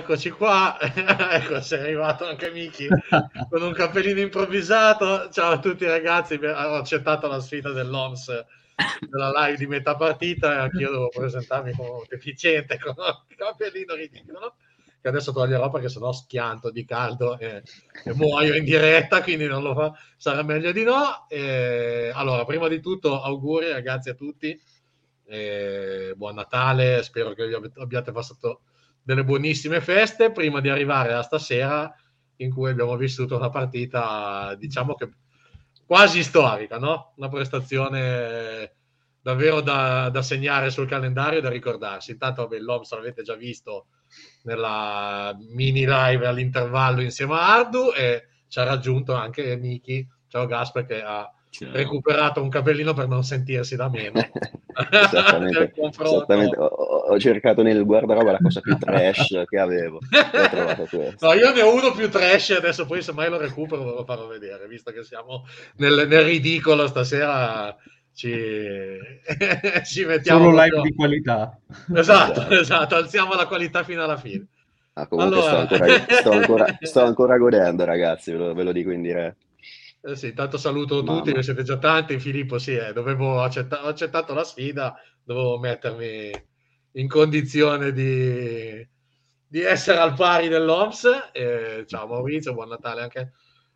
Eccoci qua, ecco, sei arrivato anche Miki con un cappellino improvvisato. Ciao a tutti ragazzi, ho accettato la sfida dell'OMS della live di metà partita. E anch'io devo presentarmi come deficiente con un cappellino ridicolo che adesso toglierò perché sennò schianto di caldo e, e muoio in diretta, quindi non lo fa, sarà meglio di no. E, allora, prima di tutto auguri ragazzi a tutti, e buon Natale, spero che abbiate passato delle buonissime feste prima di arrivare a stasera in cui abbiamo vissuto una partita, diciamo che quasi storica, no? Una prestazione davvero da, da segnare sul calendario e da ricordarsi. Intanto vabbè, l'OMS l'avete già visto nella mini live all'intervallo insieme a Ardu e ci ha raggiunto anche Miki, ciao Gasper, che ha Ciao. recuperato un capellino per non sentirsi da meno. esattamente, esattamente. Ho, ho, cercato nel guardaroba la cosa più trash che avevo. no, io ne ho uno più trash adesso poi se mai lo recupero ve lo farò vedere, visto che siamo nel, nel ridicolo stasera. Ci, ci mettiamo solo live di qualità esatto, esatto, esatto, alziamo la qualità fino alla fine ah, comunque allora... sto, ancora, sto, ancora, sto ancora godendo ragazzi ve lo, ve lo dico in diretta eh sì, tanto saluto tutti, Mamma. siete già tanti. Filippo, sì, eh, dovevo accetta- ho accettato la sfida, dovevo mettermi in condizione di, di essere al pari dell'Ops. Eh, ciao Maurizio, buon Natale anche,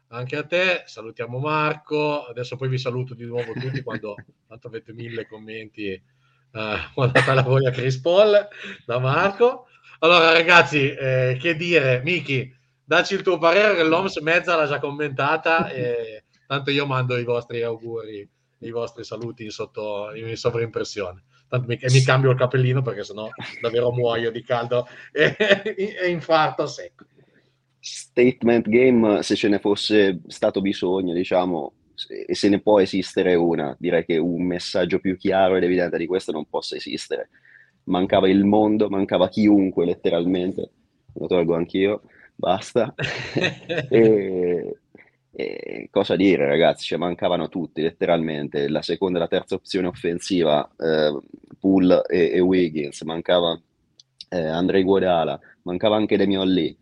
anche, a te. Salutiamo Marco. Adesso poi vi saluto di nuovo tutti quando tanto avete mille commenti. Eh, buon Natale a voi a Chris Paul da Marco. Allora, ragazzi, eh, che dire, Miki dacci il tuo parere che l'OMS mezza l'ha già commentata e tanto io mando i vostri auguri, i vostri saluti in, sotto, in sovraimpressione. Tanto mi, mi cambio il capellino perché sennò davvero muoio di caldo e, e infarto secco. Statement game, se ce ne fosse stato bisogno, diciamo, e se ne può esistere una, direi che un messaggio più chiaro ed evidente di questo non possa esistere. Mancava il mondo, mancava chiunque letteralmente, lo tolgo anch'io, basta. e, e, cosa dire, ragazzi? Cioè, mancavano tutti, letteralmente. La seconda e la terza opzione offensiva, eh, Pool e, e, Wiggins, mancava eh, Andrei Guadala, mancava anche Demion Lee.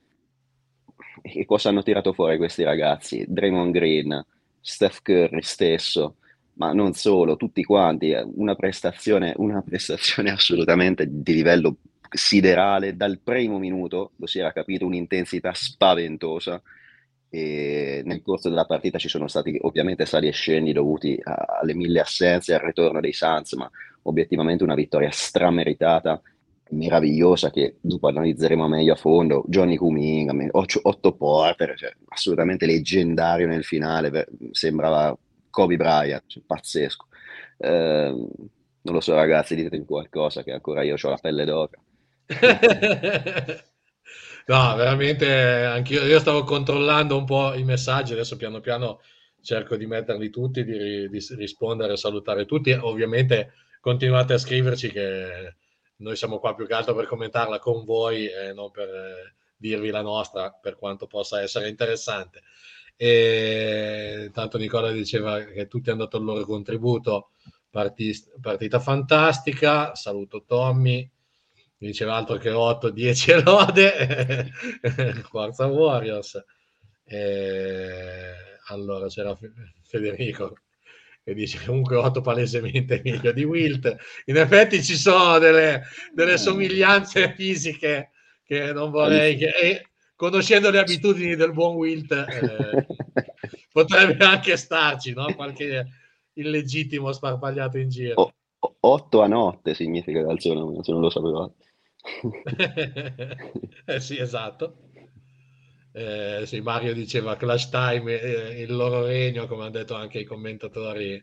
E cosa hanno tirato fuori questi ragazzi? Draymond Green, Steph Curry stesso, ma non solo, tutti quanti. Una prestazione, una prestazione assolutamente di livello siderale dal primo minuto, lo si era capito, un'intensità spaventosa e nel corso della partita ci sono stati ovviamente sali e scendi dovuti alle mille assenze, al ritorno dei Suns, ma obiettivamente una vittoria strameritata, meravigliosa che dopo analizzeremo meglio a fondo. Johnny Kuminga, Otto Porter, cioè, assolutamente leggendario nel finale, sembrava Kobe Bryant, cioè, pazzesco. Eh, non lo so ragazzi, ditemi qualcosa che ancora io ho la pelle d'oca. no, veramente anch'io io stavo controllando un po' i messaggi, adesso piano piano cerco di metterli tutti, di, di rispondere, salutare tutti. Ovviamente continuate a scriverci che noi siamo qua più che altro per commentarla con voi e non per eh, dirvi la nostra, per quanto possa essere interessante. E tanto Nicola diceva che tutti hanno dato il loro contributo, partita fantastica, saluto Tommy, mi diceva altro che 8, 10 lode, Forza Warriors. E allora c'era Federico che dice comunque 8 palesemente meglio di Wilt. In effetti ci sono delle, delle somiglianze fisiche che non vorrei che... E, conoscendo le abitudini del buon Wilt eh, potrebbe anche starci, no? Qualche illegittimo sparpagliato in giro. 8 a notte significa dal se non lo sapevo. eh sì, esatto. Eh, sì, Mario diceva Clash Time, eh, il loro regno, come hanno detto anche i commentatori.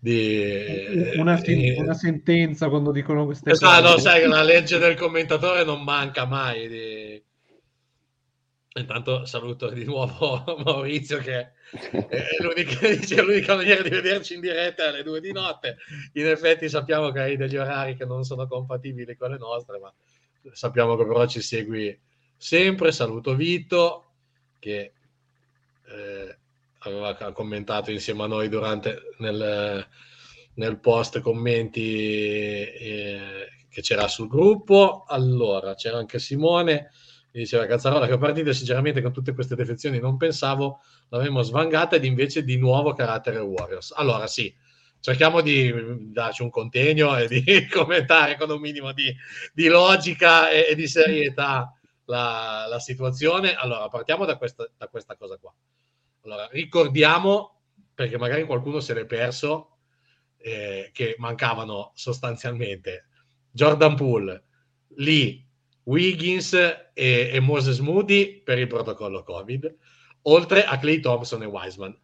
Di, una, sen- una sentenza quando dicono queste esatto, cose. No, sai, la legge del commentatore non manca mai. Di... Intanto saluto di nuovo Maurizio che è l'unica, dice, l'unica maniera di vederci in diretta alle due di notte. In effetti sappiamo che hai degli orari che non sono compatibili con le nostre, ma sappiamo che però ci segui sempre. Saluto Vito che eh, aveva commentato insieme a noi durante nel, nel post commenti eh, che c'era sul gruppo. Allora, c'era anche Simone mi diceva Cazzarola che partita sinceramente con tutte queste defezioni non pensavo l'avremmo svangata ed invece di nuovo carattere Warriors. Allora sì, cerchiamo di darci un contegno e di commentare con un minimo di, di logica e, e, di serietà la, la, situazione. Allora, partiamo da questa, da questa cosa qua. Allora, ricordiamo, perché magari qualcuno se l'è perso, eh, che mancavano sostanzialmente Jordan Poole, Lee, Wiggins e, e, Moses Moody per il protocollo Covid, oltre a Clay Thompson e Wiseman.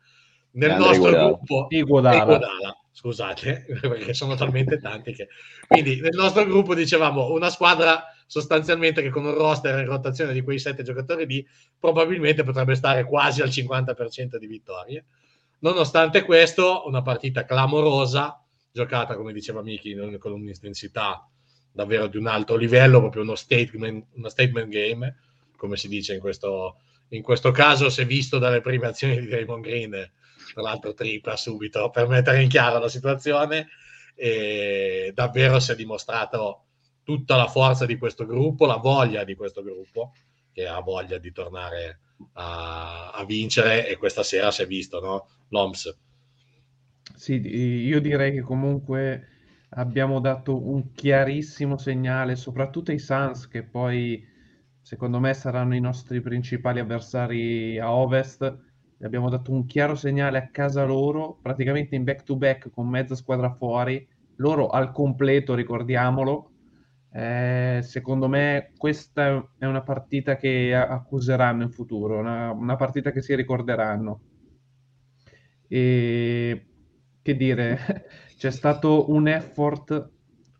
Nel e nostro Iguodala. gruppo Iguodala. Iguodala, scusate, perché sono talmente tanti che... Quindi nel nostro gruppo dicevamo una squadra sostanzialmente che con un roster in rotazione di quei sette giocatori lì probabilmente potrebbe stare quasi al 50% di vittorie. Nonostante questo, una partita clamorosa, giocata, come diceva Miki, con un'intensità davvero di un alto livello, proprio uno statement, uno statement game, come si dice in questo, in questo caso, se visto dalle prime azioni di Draymond Green, tra l'altro tripla subito per mettere in chiaro la situazione, e davvero si è dimostrato tutta la forza di questo gruppo, la voglia di questo gruppo, che ha voglia di tornare a, a vincere e questa sera si è visto, no? L'OMS. Sì, io direi che comunque abbiamo dato un chiarissimo segnale, soprattutto ai Suns, che poi secondo me saranno i nostri principali avversari a ovest. Abbiamo dato un chiaro segnale a casa loro, praticamente in back to back con mezza squadra fuori, loro al completo, ricordiamolo. Eh, secondo me questa è una partita che accuseranno in futuro, una, una partita che si ricorderanno. E che dire, c'è stato un effort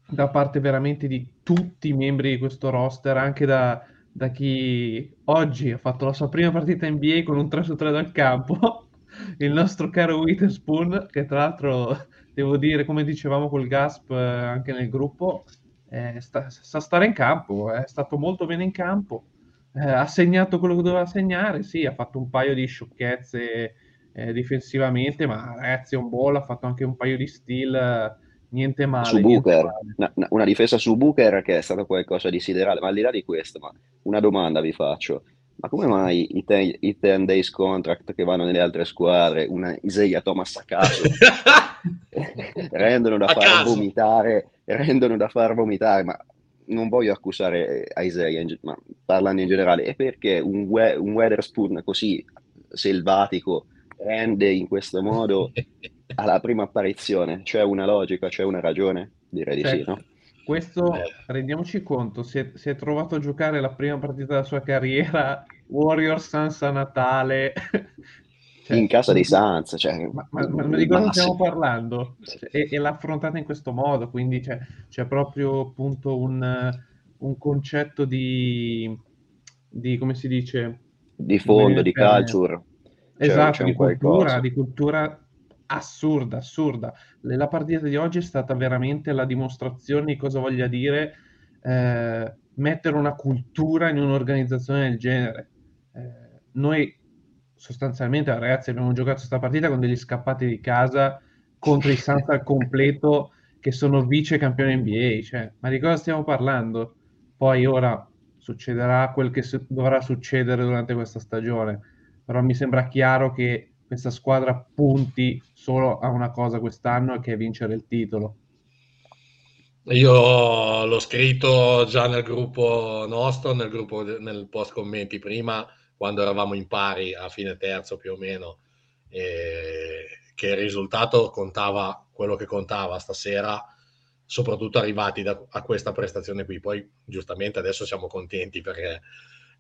da parte veramente di tutti i membri di questo roster, anche da, da chi oggi ha fatto la sua prima partita NBA con un 3 su 3 dal campo, il nostro caro Witherspoon, che tra l'altro devo dire, come dicevamo col Gasp eh, anche nel gruppo, eh, sta, sa stare in campo, è stato molto bene in campo, eh, ha segnato quello che doveva segnare, sì, ha fatto un paio di sciocchezze eh, difensivamente, ma ragazzi, un ball ha fatto anche un paio di steal, niente male. Su Booker, una, una, difesa su Booker che è stata qualcosa di siderale, ma al di là di questo, ma una domanda vi faccio. Ma come mai i 10 days contract che vanno nelle altre squadre, una Isaiah Thomas a caso, rendono da a far caso. vomitare, rendono da far vomitare, ma non voglio accusare Isaiah, ma parlando in generale, è perché un, we- un Weatherspoon così selvatico rende in questo modo alla prima apparizione? C'è una logica, c'è una ragione? Direi certo. di sì, no? Questo, rendiamoci conto, si è, si è, trovato a giocare la prima partita della sua carriera, Warriors Sansa Natale. cioè, in casa dei Sans. Cioè, ma, ma, ma, di cosa stiamo parlando? Cioè, e, e, l'ha affrontata in questo modo, quindi c'è, c'è proprio appunto un, un concetto di, di, come si dice? Di fondo, di culture Esatto, di cultura, di cultura assurda, assurda. La partita di oggi è stata veramente la dimostrazione di cosa voglia dire eh, mettere una cultura in un'organizzazione del genere. Eh, noi sostanzialmente, ragazzi, abbiamo giocato questa partita con degli scappati di casa contro i Suns al completo che sono vice campioni NBA. Cioè, ma di cosa stiamo parlando? Poi ora succederà quel che su- dovrà succedere durante questa stagione però mi sembra chiaro che questa squadra punti solo a una cosa quest'anno che è vincere il titolo. Io l'ho scritto già nel gruppo nostro, nel, gruppo, nel post commenti prima, quando eravamo in pari a fine terzo più o meno, eh, che il risultato contava quello che contava stasera, soprattutto arrivati da, a questa prestazione qui. Poi giustamente adesso siamo contenti perché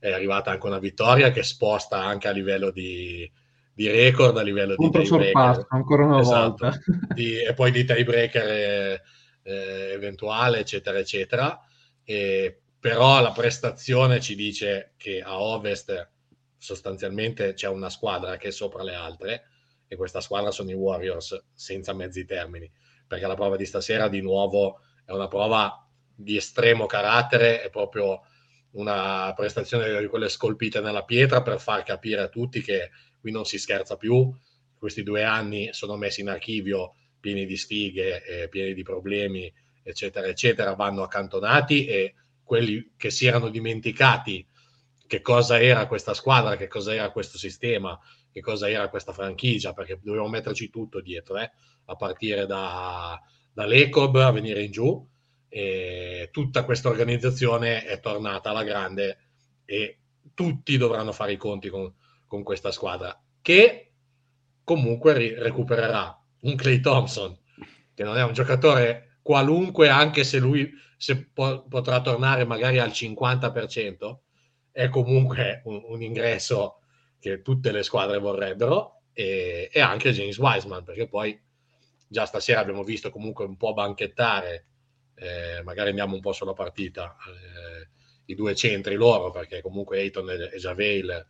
è arrivata anche una vittoria che sposta anche a livello di, di record, a livello di tiebreaker. ancora una esatto, volta. di, e poi di tiebreaker eh, eh, eventuale, eccetera, eccetera. E, però la prestazione ci dice che a ovest sostanzialmente c'è una squadra che è sopra le altre e questa squadra sono i Warriors senza mezzi termini perché la prova di stasera di nuovo è una prova di estremo carattere è proprio una prestazione di quelle scolpite nella pietra per far capire a tutti che qui non si scherza più, questi due anni sono messi in archivio pieni di sfighe, eh, pieni di problemi, eccetera, eccetera, vanno accantonati e quelli che si erano dimenticati che cosa era questa squadra, che cosa era questo sistema, che cosa era questa franchigia, perché dovevamo metterci tutto dietro, eh? a partire da, dall'ECOB a venire in giù, e tutta questa organizzazione è tornata alla grande e tutti dovranno fare i conti con, con questa squadra, che comunque ri- recupererà un Clay Thompson, che non è un giocatore qualunque, anche se lui se po- potrà tornare magari al 50%, è comunque un, un, ingresso che tutte le squadre vorrebbero, e, e, anche James Wiseman, perché poi già stasera abbiamo visto comunque un po' banchettare, eh, magari andiamo un po' sulla partita, eh, i due centri loro, perché comunque Ayton e, e Javel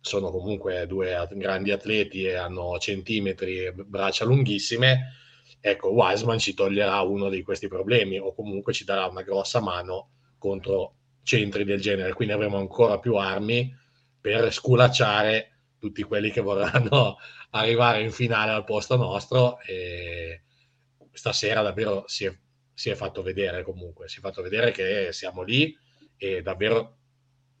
sono comunque due grandi atleti e hanno centimetri e braccia lunghissime, ecco, Wiseman ci toglierà uno di questi problemi o comunque ci darà una grossa mano contro centri del genere, quindi avremo ancora più armi per sculacciare tutti quelli che vorranno arrivare in finale al posto nostro e stasera davvero si è, si è fatto vedere comunque, si è fatto vedere che siamo lì e davvero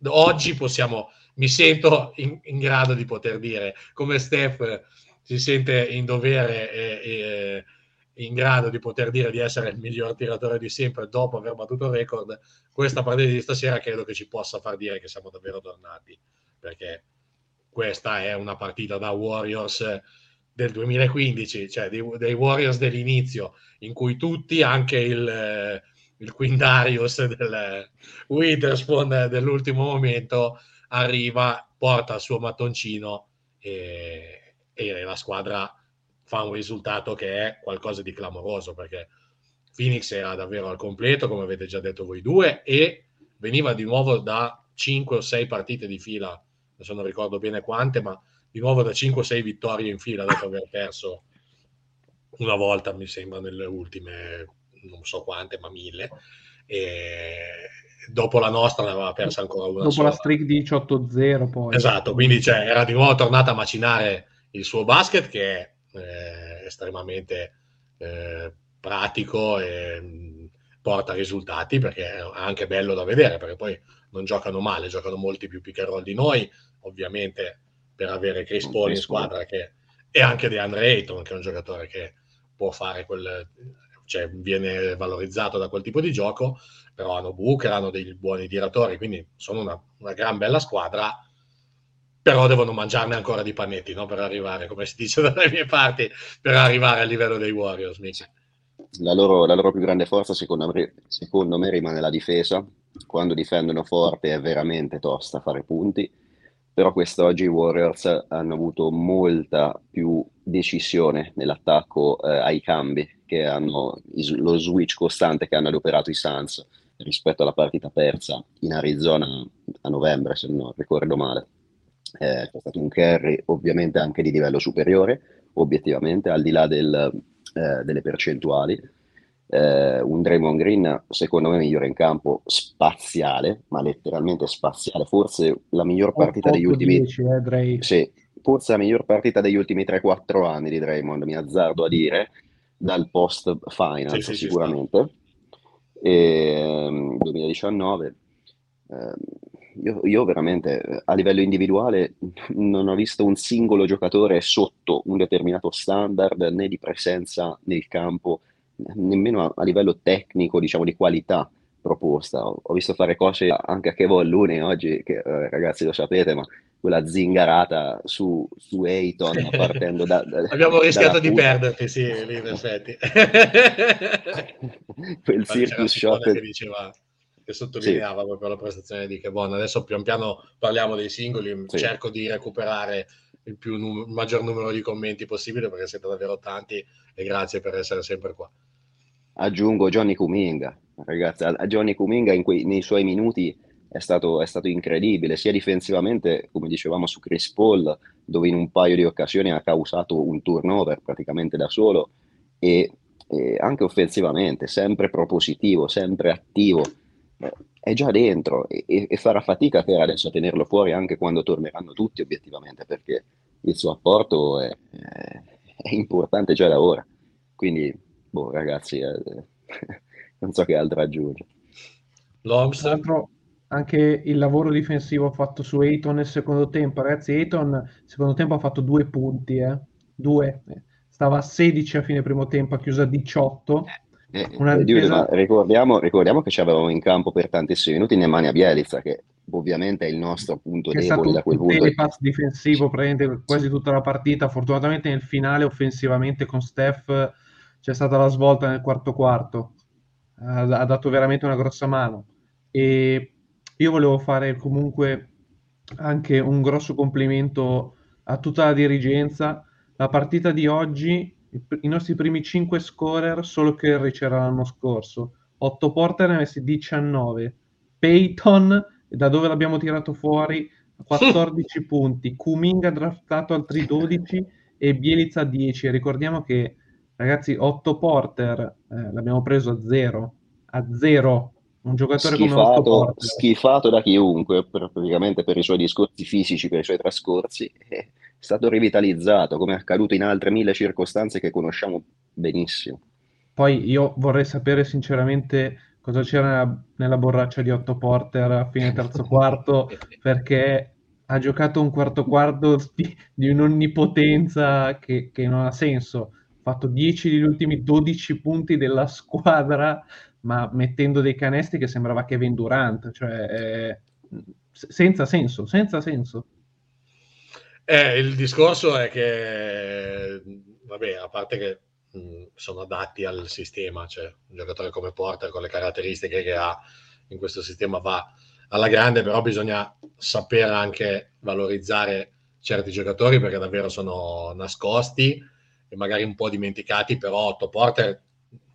oggi possiamo, mi sento in, in grado di poter dire come Steph si sente in dovere e, e in grado di poter dire di essere il miglior tiratore di sempre dopo aver battuto il record, questa partita di stasera credo che ci possa far dire che siamo davvero tornati, perché questa è una partita da Warriors del 2015, cioè dei, dei Warriors dell'inizio, in cui tutti, anche il, il Quindarius del Witherspoon dell'ultimo momento, arriva, porta il suo mattoncino e, e la squadra fa un risultato che è qualcosa di clamoroso perché Phoenix era davvero al completo, come avete già detto voi due, e veniva di nuovo da 5 o 6 partite di fila, adesso non ricordo bene quante, ma di nuovo da 5 o 6 vittorie in fila dopo aver perso una volta, mi sembra, nelle ultime, non so quante, ma mille. E dopo la nostra ne aveva persa ancora una. Dopo sola. la streak di 18-0 poi. Esatto, quindi cioè, era di nuovo tornata a macinare il suo basket che è eh, estremamente eh, pratico e mh, mm, porta risultati perché è anche bello da vedere perché poi non giocano male, giocano molti più pick and roll di noi, ovviamente per avere Chris Paul in squadra che e anche di Andre Ayton che è un giocatore che può fare quel cioè viene valorizzato da quel tipo di gioco, però hanno Booker, hanno dei buoni tiratori, quindi sono una, una gran bella squadra però devono mangiarne ancora di panetti no? per arrivare, come si dice dalle mie parti, per arrivare al livello dei Warriors. La loro, la loro, più grande forza, secondo me, secondo me, rimane la difesa. Quando difendono forte è veramente tosta fare punti, però quest'oggi i Warriors hanno avuto molta più decisione nell'attacco eh, ai cambi, che hanno lo switch costante che hanno adoperato i Suns rispetto alla partita persa in Arizona a novembre, se non ricordo male. Eh, c'è stato un carry ovviamente anche di livello superiore, obiettivamente, al di là del, eh, delle percentuali. Eh, un Draymond Green secondo me migliore in campo spaziale, ma letteralmente spaziale, forse la miglior partita 8, degli ultimi 10, eh, sì, forse la miglior partita degli ultimi 3-4 anni di Draymond, mi azzardo a dire, dal post final sì, sicuramente. Sì, e, 2019 ehm, io, io, veramente a livello individuale non ho visto un singolo giocatore sotto un determinato standard né di presenza nel campo, nemmeno a, a livello tecnico, diciamo di qualità proposta. Ho, visto fare cose anche a Kevin Lune oggi, che eh, ragazzi lo sapete, ma quella zingarata su, su Ayton partendo da, da Abbiamo rischiato di perderti, sì, lì in effetti. Quel circus shot che diceva che sottolineava sì. proprio la prestazione di Kevon. Adesso pian piano parliamo dei singoli, sì. cerco di recuperare il, più il maggior numero di commenti possibile perché siete davvero tanti e grazie per essere sempre qua. Aggiungo Johnny Kuminga, ragazzi, a Johnny Kuminga quei, nei suoi minuti è stato, è stato, incredibile, sia difensivamente, come dicevamo su Chris Paul, dove in un paio di occasioni ha causato un turnover praticamente da solo, e, e anche offensivamente, sempre propositivo, sempre attivo è già dentro e, e, farà fatica per adesso a tenerlo fuori anche quando torneranno tutti obiettivamente perché il suo apporto è, è importante già da ora. Quindi, boh, ragazzi, eh, non so che altro aggiungere. L'Oms? anche il lavoro difensivo fatto su Ayton nel secondo tempo. Ragazzi, nel secondo tempo ha fatto due punti, eh? due. Stava a 16 a fine primo tempo, ha chiuso a 18. Eh, eh difesa... ricordiamo, ricordiamo, che ci avevamo in campo per tantissimi minuti Nemanja Bielizza, che ovviamente è il nostro punto che debole da quel punto. È stato difensivo praticamente quasi tutta la partita. Fortunatamente nel finale offensivamente con Steph c'è stata la svolta nel quarto quarto. Ha, dato veramente una grossa mano. E io volevo fare comunque anche un grosso complimento a tutta la dirigenza. La partita di oggi, i nostri primi 5 scorer, solo Curry c'era l'anno scorso. 8 Porter ne ha messi 19. Peyton, da dove l'abbiamo tirato fuori, 14 punti. Kuminga draftato altri 12 e Bielizza 10. Ricordiamo che, ragazzi, 8 Porter eh, l'abbiamo preso a 0. A 0 un giocatore schifato, come schifato da chiunque, per, praticamente per i suoi discorsi fisici, per i suoi trascorsi, è stato rivitalizzato, come è accaduto in altre mille circostanze che conosciamo benissimo. Poi io vorrei sapere sinceramente cosa c'era nella, nella borraccia di Otto Porter a fine terzo quarto, perché ha giocato un quarto quarto di, di un'onnipotenza che, che non ha senso. Fatto 10 degli ultimi 12 punti della squadra ma mettendo dei canestri che sembrava Kevin Durant, cioè eh, senza senso, senza senso. Eh, il discorso è che, vabbè, a parte che mh, sono adatti al sistema, cioè un giocatore come Porter con le caratteristiche che ha in questo sistema va alla grande, però bisogna sapere anche valorizzare certi giocatori perché davvero sono nascosti e magari un po' dimenticati, però Otto Porter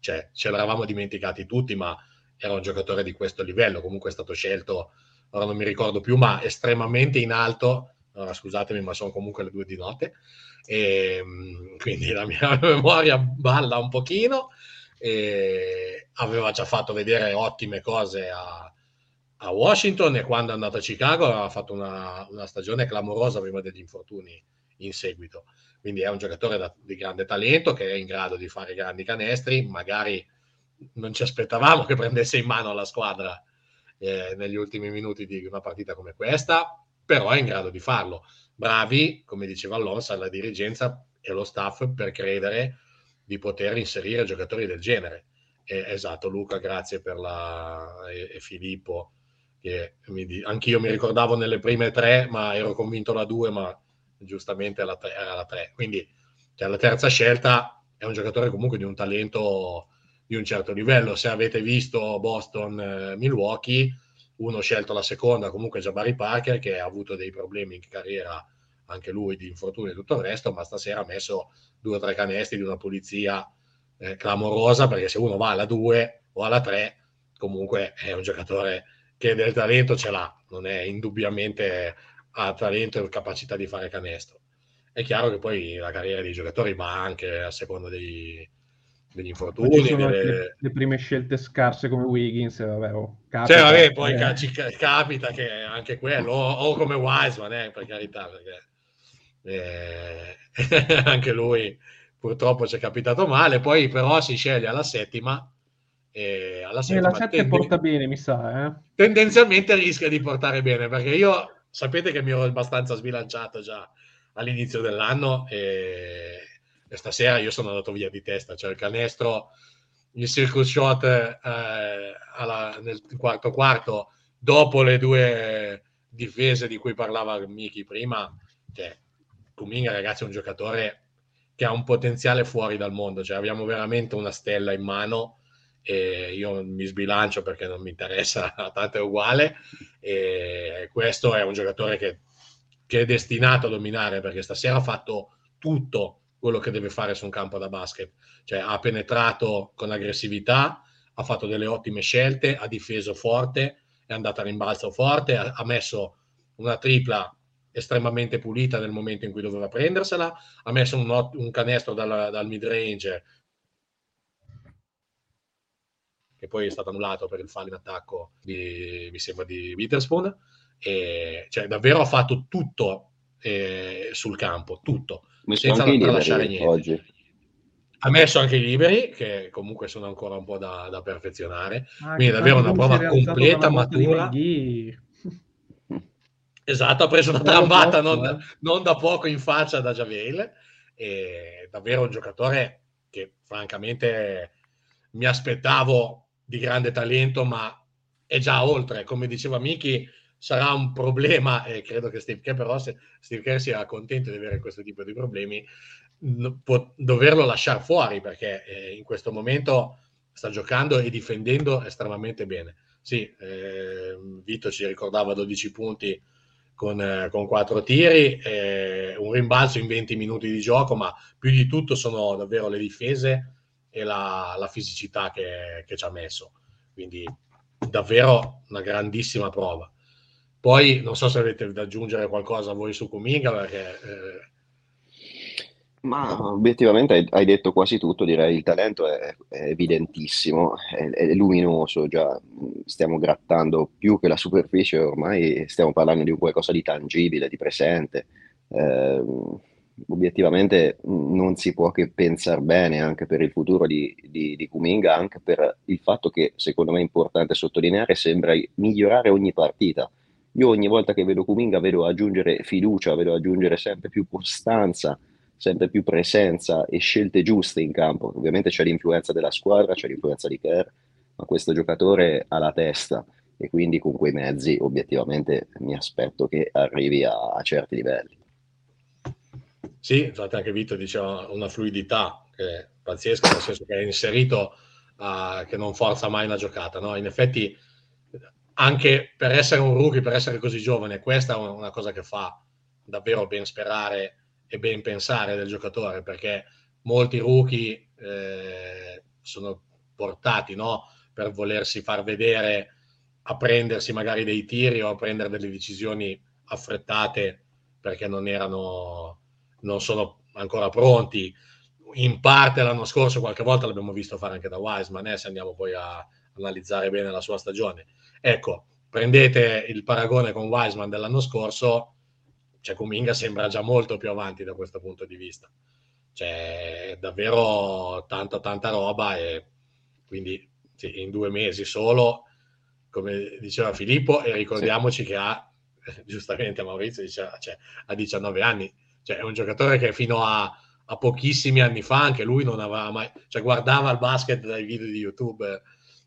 cioè, ce l'eravamo dimenticati tutti, ma era un giocatore di questo livello, comunque è stato scelto, ora non mi ricordo più, ma estremamente in alto, ora scusatemi, ma sono comunque le due di notte, e, ehm, quindi la mia memoria balla un pochino, e aveva già fatto vedere ottime cose a, a Washington e quando è andato a Chicago aveva fatto una, una stagione clamorosa prima degli infortuni in seguito. Quindi è un giocatore da, di grande talento che è in grado di fare grandi canestri. Magari non ci aspettavamo che prendesse in mano la squadra eh, negli ultimi minuti di una partita come questa, però è in grado di farlo. Bravi, come diceva Alonso, la dirigenza e lo staff per credere di poter inserire giocatori del genere. Eh, esatto, Luca, grazie per la... e, e Filippo. Che mi, anch'io mi ricordavo nelle prime tre, ma ero convinto la due, ma giustamente era la 3. Quindi cioè, la terza scelta è un giocatore comunque di un talento di un certo livello. Se avete visto Boston-Milwaukee, eh, uno scelto la seconda, comunque Jabari Parker, che ha avuto dei problemi in carriera, anche lui di infortuni e tutto il resto, ma stasera ha messo due o tre canestri di una pulizia eh, clamorosa, perché se uno va alla 2 o alla 3, comunque è un giocatore che del talento ce l'ha, non è indubbiamente ha talento e capacità di fare canestro. È chiaro che poi la carriera dei giocatori va anche a seconda degli, degli infortuni. Delle... Le, le, prime scelte scarse come Wiggins, vabbè, oh, capita, cioè, vabbè, poi eh. ci, capita che anche quello, o, o come Wiseman, eh, per carità, perché eh, anche lui purtroppo ci è capitato male, poi però si sceglie alla settima e alla settima e la 7 tenden- porta bene, mi sa. Eh? Tendenzialmente rischia di portare bene, perché io sapete che mi ero abbastanza sbilanciato già all'inizio dell'anno e, e, stasera io sono andato via di testa, cioè il canestro, il circus shot eh, alla, nel quarto quarto, dopo le due difese di cui parlava Miki prima, cioè, Kuminga ragazzi è un giocatore che ha un potenziale fuori dal mondo, cioè abbiamo veramente una stella in mano e io mi sbilancio perché non mi interessa, tanto è uguale. E questo è un giocatore che, che, è destinato a dominare perché stasera ha fatto tutto quello che deve fare su un campo da basket, cioè ha penetrato con aggressività, ha fatto delle ottime scelte, ha difeso forte, è andato a rimbalzo forte, ha, ha messo una tripla estremamente pulita nel momento in cui doveva prendersela, ha messo un, un canestro dal, dal mid range che poi è stato annullato per il fallo in attacco di, mi sembra, di Witherspoon. E, cioè, davvero ha fatto tutto eh, sul campo, tutto, senza lasciare niente. Oggi. ha messo anche i liberi, che comunque sono ancora un po' da, da perfezionare. Ah, Quindi davvero una prova completa, matura. Esatto, ha preso una tramvata non, eh. non, da poco in faccia da Javel. E davvero un giocatore che francamente mi aspettavo di grande talento, ma è già oltre. Come diceva Miki, sarà un problema, e credo che Steve Kerr, però, se Steve Kerr sia contento di avere questo tipo di problemi, può doverlo lasciare fuori perché eh, in questo momento sta giocando e difendendo estremamente bene. Sì, eh, Vito ci ricordava 12 punti con, eh, con quattro tiri, eh, un rimbalzo in 20 minuti di gioco, ma più di tutto sono davvero le difese e la, la fisicità che, che, ci ha messo. Quindi davvero una grandissima prova. Poi non so se avete da aggiungere qualcosa voi su Cominga, perché... Eh... Ma obiettivamente hai, detto quasi tutto, direi il talento è, è evidentissimo, è, è, luminoso, già stiamo grattando più che la superficie, ormai stiamo parlando di qualcosa di tangibile, di presente. Eh, obiettivamente non si può che pensare bene anche per il futuro di, di, di Kuminga, anche per il fatto che secondo me è importante sottolineare, sembra migliorare ogni partita. Io ogni volta che vedo Kuminga vedo aggiungere fiducia, vedo aggiungere sempre più costanza, sempre più presenza e scelte giuste in campo. Ovviamente c'è l'influenza della squadra, c'è l'influenza di Kerr, ma questo giocatore ha la testa e quindi con quei mezzi obiettivamente mi aspetto che arrivi a, a certi livelli. Sì, infatti anche Vito diceva una fluidità che pazzesca, nel senso che è inserito uh, che non forza mai una giocata. No? In effetti, anche per essere un rookie, per essere così giovane, questa è una cosa che fa davvero ben sperare e ben pensare del giocatore, perché molti rookie eh, sono portati no? per volersi far vedere a prendersi magari dei tiri o a prendere delle decisioni affrettate perché non erano, non sono ancora pronti. In parte l'anno scorso, qualche volta l'abbiamo visto fare anche da Wiseman, eh, se andiamo poi a analizzare bene la sua stagione. Ecco, prendete il paragone con Wiseman dell'anno scorso, cioè Kuminga sembra già molto più avanti da questo punto di vista. C'è davvero tanta tanta roba e quindi sì, in due mesi solo, come diceva Filippo, e ricordiamoci sì. che ha, giustamente Maurizio diceva, cioè, ha 19 anni, cioè è un giocatore che fino a, a, pochissimi anni fa anche lui non aveva mai, cioè guardava il basket dai video di YouTube,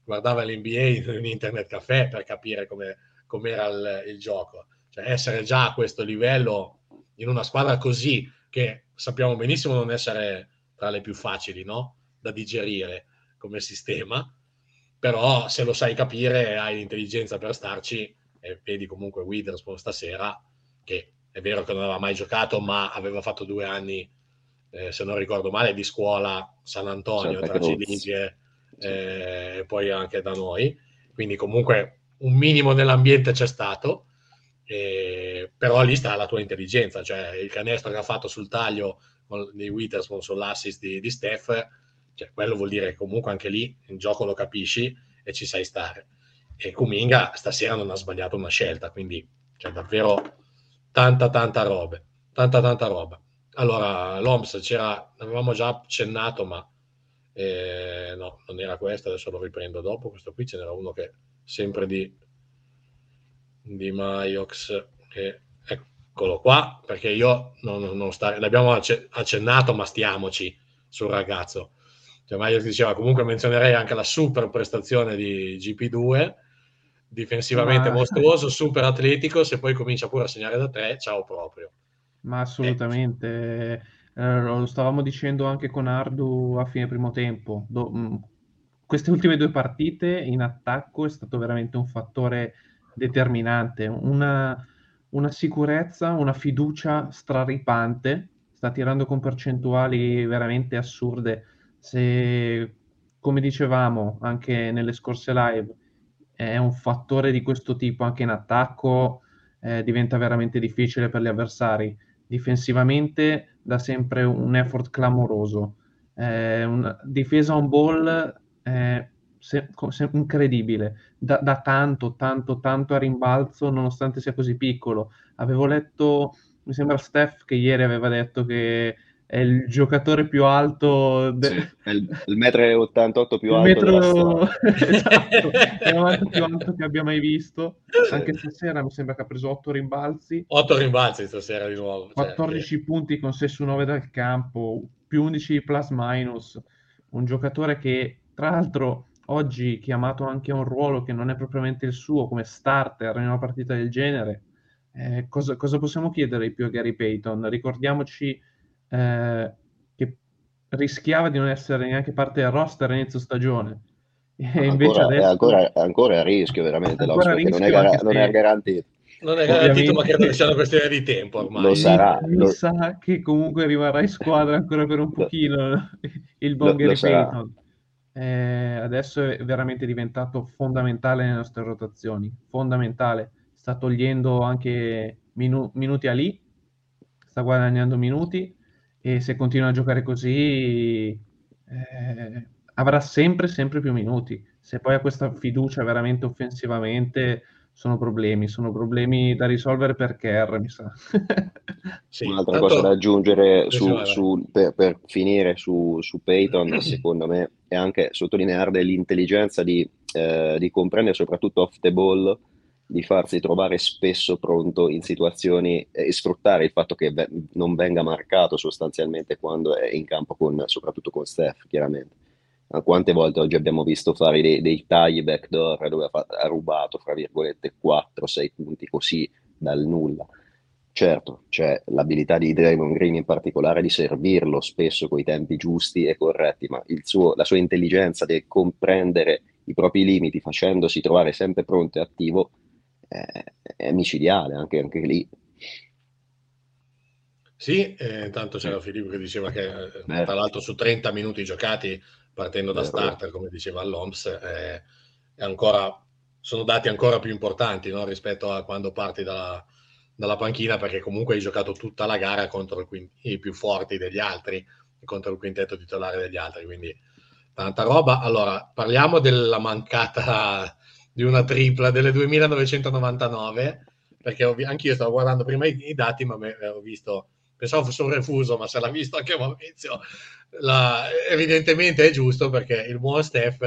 guardava l'NBA in internet caffè per capire come era il, il gioco cioè essere già a questo livello in una squadra così, che sappiamo benissimo non essere tra le più facili no? da digerire come sistema, però se lo sai capire hai l'intelligenza per starci e vedi comunque Witherspoon stasera, che è vero che non aveva mai giocato, ma aveva fatto due anni, eh, se non ricordo male, di scuola San Antonio, Santa tra Cilighe eh, e poi anche da noi, quindi comunque un minimo nell'ambiente c'è stato eh, però lì sta la tua intelligenza, cioè il canestro che ha fatto sul taglio di Witherspoon sull'assist di, di Steph, cioè, quello vuol dire che comunque anche lì in gioco lo capisci e ci sai stare. E Kuminga stasera non ha sbagliato una scelta, quindi c'è cioè, davvero tanta tanta roba, tanta tanta roba. Allora, l'OMS c'era, avevamo già accennato, ma eh, no, non era questo, adesso lo riprendo dopo, questo qui ce n'era uno che sempre di di Maiox, che eccolo qua, perché io non, non sta, l'abbiamo accennato, ma stiamoci sul ragazzo. Cioè, Maiox diceva comunque menzionerei anche la super prestazione di GP2, difensivamente ma... mostruoso, super atletico, se poi comincia pure a segnare da tre, ciao proprio. Ma assolutamente, eh, lo stavamo dicendo anche con Ardu a fine primo tempo. Do, mm, queste ultime due partite in attacco è stato veramente un fattore determinante, una, una sicurezza, una fiducia straripante, sta tirando con percentuali veramente assurde. Se, come dicevamo anche nelle scorse live, è un fattore di questo tipo anche in attacco, eh, diventa veramente difficile per gli avversari. Difensivamente da sempre un effort clamoroso. Eh, una difesa on ball eh, se, se, incredibile, da, da, tanto, tanto, tanto a rimbalzo, nonostante sia così piccolo. Avevo letto, mi sembra Steph che ieri aveva detto che è il giocatore più alto de... sì, è il, il metro 88 più alto metro... esatto, è il più alto che abbia mai visto anche stasera mi sembra che ha preso 8 rimbalzi. 8 rimbalzi stasera di nuovo 14 cioè, punti con 6 su 9 dal campo più 11 plus minus. Un giocatore che tra l'altro oggi chiamato anche a un ruolo che non è propriamente il suo come starter in una partita del genere eh, cosa, cosa, possiamo chiedere più a Gary Payton? Ricordiamoci eh, che rischiava di non essere neanche parte del roster a inizio stagione. E invece ancora, adesso... è, ancora, è ancora a rischio veramente, ancora rischio, non, è gar- non è garantito. Non è garantito, ma credo che sia una questione di tempo ormai. Lo sarà. Mi, lo... sa che comunque rimarrà in squadra ancora per un pochino il buon Gary Payton. Eh, adesso è veramente diventato fondamentale nelle nostre rotazioni, fondamentale. Sta togliendo anche minu- minuti a lì, sta guadagnando minuti e se continua a giocare così eh, avrà sempre, sempre più minuti. Se poi ha questa fiducia veramente offensivamente, sono problemi, sono problemi da risolvere per Kerr, mi sa. sì, Un'altra tanto... cosa da aggiungere su, su, per, per, finire su, su Peyton, secondo me, è anche sottolineare l'intelligenza di, eh, di comprendere soprattutto off the ball di farsi trovare spesso pronto in situazioni e sfruttare il fatto che ve- non venga marcato sostanzialmente quando è in campo con, soprattutto con Steph, chiaramente. Quante volte oggi abbiamo visto fare dei, dei tagli backdoor dove ha, fa- ha rubato, fra virgolette, 4-6 punti così dal nulla. Certo, c'è l'abilità di Draymond Green in particolare di servirlo spesso con i tempi giusti e corretti, ma suo, la sua intelligenza di comprendere i propri limiti facendosi trovare sempre pronto e attivo è, è micidiale anche, anche lì. Sì, eh, intanto c'era Filippo che diceva che eh, tra l'altro su 30 minuti giocati partendo da starter, come diceva l'OMS, eh, ancora, sono dati ancora più importanti no? rispetto a quando parti dalla, dalla, panchina, perché comunque hai giocato tutta la gara contro il, i più forti degli altri, contro il quintetto titolare degli altri, quindi tanta roba. Allora, parliamo della mancata di una tripla delle 2999, perché anche io stavo guardando prima i, i dati, ma me, ho visto, pensavo fosse un refuso, ma se l'ha visto anche Maurizio, la, evidentemente è giusto perché il buon Steph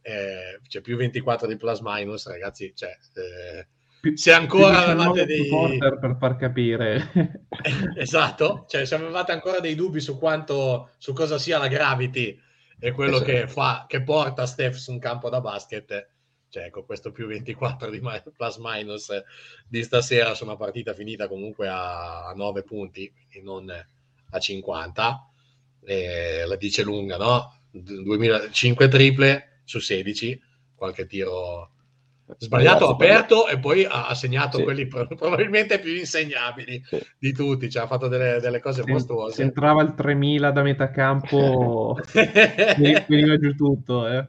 eh, c'è più 24 di plus minus, ragazzi, cioè, eh, se ancora avevate dei per far capire esatto, cioè se avevate ancora dei dubbi su quanto su cosa sia la gravity e quello esatto. che fa che porta Steph su un campo da basket cioè con questo più 24 di plus minus di stasera su una partita finita comunque a, a 9 punti, quindi non a 50, eh, la dice lunga, no? 2005 triple su 16, qualche tiro sbagliato, aperto e poi ha, segnato sì. quelli probabilmente più insegnabili sì. di tutti, cioè ha fatto delle, delle cose se, mostruose. Se entrava il 3000 da metà campo veniva giù tutto. Eh.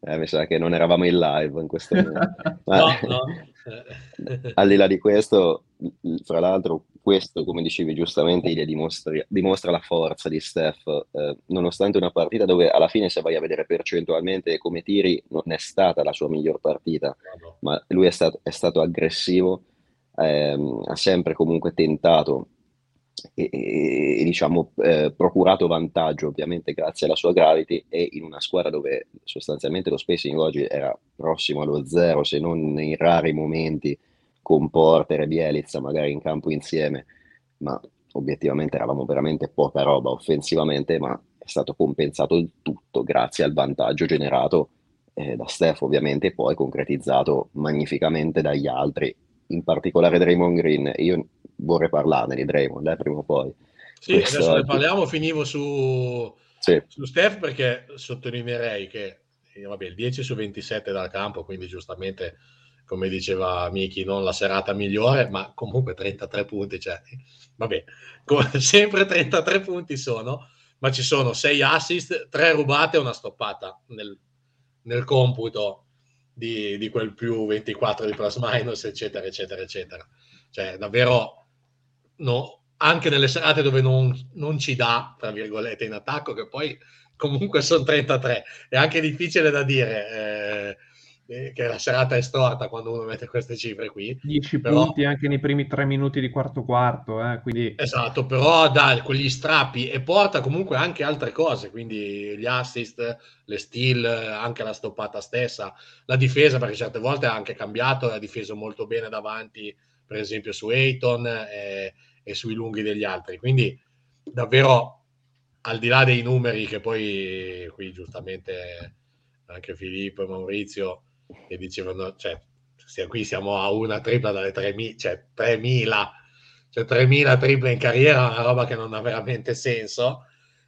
Eh, mi sa che non eravamo in live in questo momento. No, no. al di là di questo, fra l'altro, questo, come dicevi giustamente, dimostra, dimostra la forza di Steph, eh, nonostante una partita dove alla fine, se vai a vedere percentualmente come tiri, non è stata la sua miglior partita, no, no. ma lui è stato, è stato aggressivo, ehm, ha sempre comunque tentato e, e, diciamo eh, procurato vantaggio ovviamente grazie alla sua gravity e in una squadra dove sostanzialmente lo spacing oggi era prossimo allo zero se non in rari momenti con Porter e Bielizza magari in campo insieme ma obiettivamente eravamo veramente poca roba offensivamente ma è stato compensato il tutto grazie al vantaggio generato eh, da Steph ovviamente e poi concretizzato magnificamente dagli altri in particolare Draymond Green. Io vorrei parlarne di Draymond eh, prima o poi. Sì, Questo adesso ne parliamo, finivo su, sì. su Steph perché sottolineerei che eh, vabbè, il 10 su 27 dal campo, quindi giustamente come diceva Miki, non la serata migliore, ma comunque 33 punti, cioè, vabbè, sempre 33 punti sono, ma ci sono 6 assist, 3 rubate e una stoppata nel, nel computo di, di, quel più 24 di plus minus, eccetera, eccetera, eccetera. Cioè, davvero no, anche nelle serate dove non, non, ci dà, tra virgolette, in attacco, che poi comunque sono 33, è anche difficile da dire. Eh, eh, che la serata è storta quando uno mette queste cifre qui. 10 però... punti anche nei primi tre minuti di quarto quarto, eh, quindi... Esatto, però dà quegli strappi e porta comunque anche altre cose, quindi gli assist, le steal, anche la stoppata stessa, la difesa, perché certe volte ha anche cambiato, ha difeso molto bene davanti, per esempio su Ayton e, e sui lunghi degli altri, quindi davvero al di là dei numeri che poi qui giustamente anche Filippo e Maurizio che dicevano, cioè, qui siamo a una tripla dalle 3.000, cioè 3.000, cioè 3.000 triple in carriera, una roba che non ha veramente senso.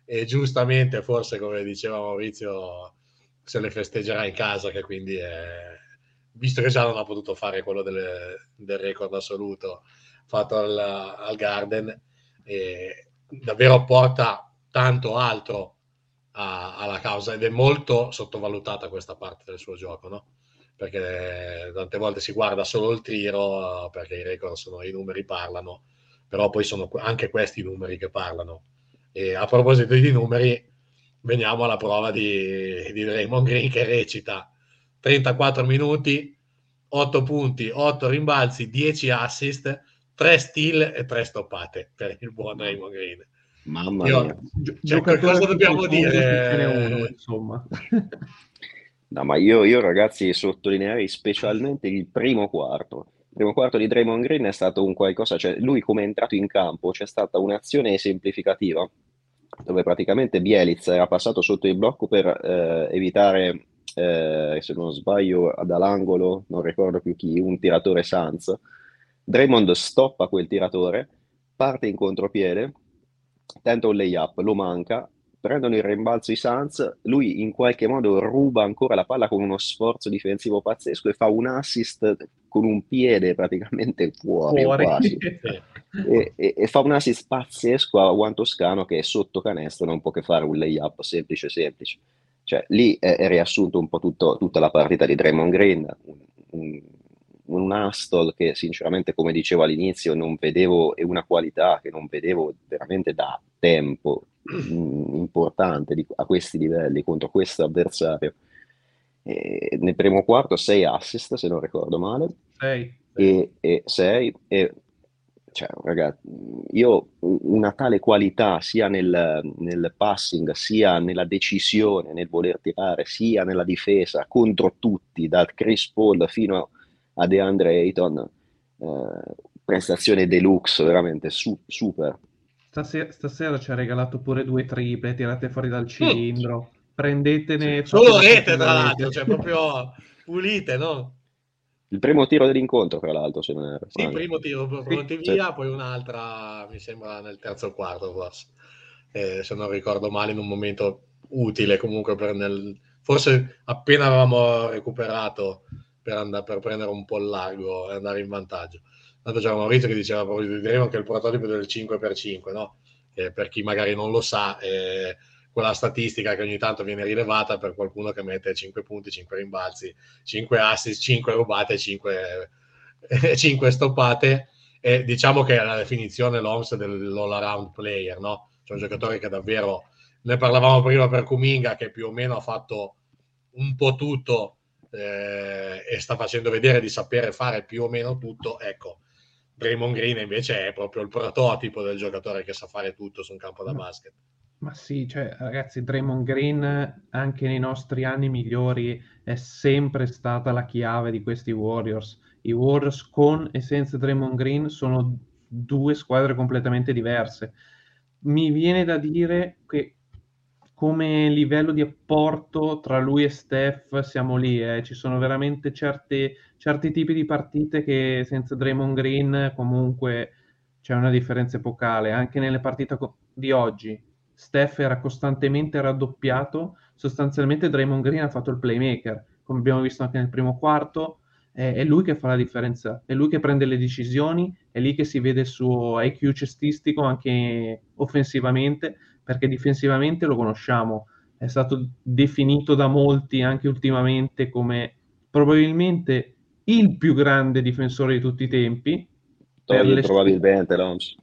E giustamente forse come diceva Maurizio se le festeggerà in casa che quindi è, visto che già non ha potuto fare quello delle, del record assoluto fatto al, al Garden davvero porta tanto altro a, alla causa ed è molto sottovalutata questa parte del suo gioco no? perché tante volte si guarda solo il tiro, perché i record sono i numeri parlano, però poi sono anche questi i numeri che parlano. E a proposito di numeri, veniamo alla prova di, di Raymond Green che recita 34 minuti, 8 punti, 8 rimbalzi, 10 assist, 3 steal e 3 stoppate per il buon Raymond Green. Mamma Io, mia. Cioè, cosa dobbiamo dire? Uno, insomma. No, ma io, io ragazzi sottolineerei specialmente il primo quarto. Il primo quarto di Draymond Green è stato un qualcosa, cioè lui come è entrato in campo, c'è stata un'azione esemplificativa dove praticamente Bielitz era passato sotto il blocco per eh, evitare, eh, se non sbaglio, dall'angolo, non ricordo più chi, un tiratore Sanz. Draymond stoppa quel tiratore, parte in contropiede, tenta un layup, lo manca, prendono il rimbalzo i Suns, lui in qualche modo ruba ancora la palla con uno sforzo difensivo pazzesco e fa un assist con un piede praticamente fuori, fuori. quasi. e, e, e, fa un assist pazzesco a Juan Toscano che è sotto canestro, non può che fare un layup semplice semplice. Cioè, lì è, è riassunto un po' tutto, tutta la partita di Draymond Green, un, un, un Astol che sinceramente, come dicevo all'inizio, non vedevo, e una qualità che non vedevo veramente da tempo mm, importante di, a questi livelli contro questo avversario. E nel primo quarto 6 assist, se non ricordo male. 6. E 6. E, cioè, ragazzi, io una tale qualità sia nel, nel, passing, sia nella decisione, nel voler tirare, sia nella difesa contro tutti, dal Chris Paul fino a DeAndre Ayton, eh, prestazione deluxe, veramente su- super. Stasera, stasera, ci ha regalato pure due triple tirate fuori dal mm. cilindro. Mm. Prendetene. Solo rete, tra l'altro, cioè proprio pulite, no? Il primo tiro dell'incontro, tra l'altro, se non era. Sì, il primo tiro pronti sì. via, poi un'altra, mi sembra, nel terzo o quarto, forse. Eh, se non ricordo male, in un momento utile comunque per nel... Forse appena avevamo recuperato per, andare, per prendere un po' il largo e andare in vantaggio. Tanto c'era Maurizio che diceva proprio diremo che è il prototipo del 5x5, no? che per chi magari non lo sa, è quella statistica che ogni tanto viene rilevata per qualcuno che mette 5 punti, 5 rimbalzi, 5 assist, 5 rubate, 5, 5 stoppate. E diciamo che è la definizione l'OMS dell'all around player, no? C'è un giocatore che davvero, ne parlavamo prima per Kuminga, che più o meno ha fatto un po' tutto eh, e sta facendo vedere di sapere fare più o meno tutto, ecco, Draymond Green invece è proprio il prototipo del giocatore che sa fare tutto su un campo da basket. Ma sì, cioè, ragazzi, Draymond Green anche nei nostri anni migliori è sempre stata la chiave di questi Warriors. I Warriors con e senza Draymond Green sono due squadre completamente diverse. Mi viene da dire che come livello di apporto tra lui e Steph siamo lì, eh. ci sono veramente certi, certi tipi di partite che senza Draymond Green comunque c'è una differenza epocale, anche nelle partite di oggi. Steph era costantemente raddoppiato, sostanzialmente Draymond Green ha fatto il playmaker, come abbiamo visto anche nel primo quarto, è, è lui che fa la differenza, è lui che prende le decisioni, è lì che si vede il suo IQ cestistico anche offensivamente, perché difensivamente lo conosciamo, è stato definito da molti anche ultimamente come probabilmente il più grande difensore di tutti i tempi. Togli, probabilmente, Lons.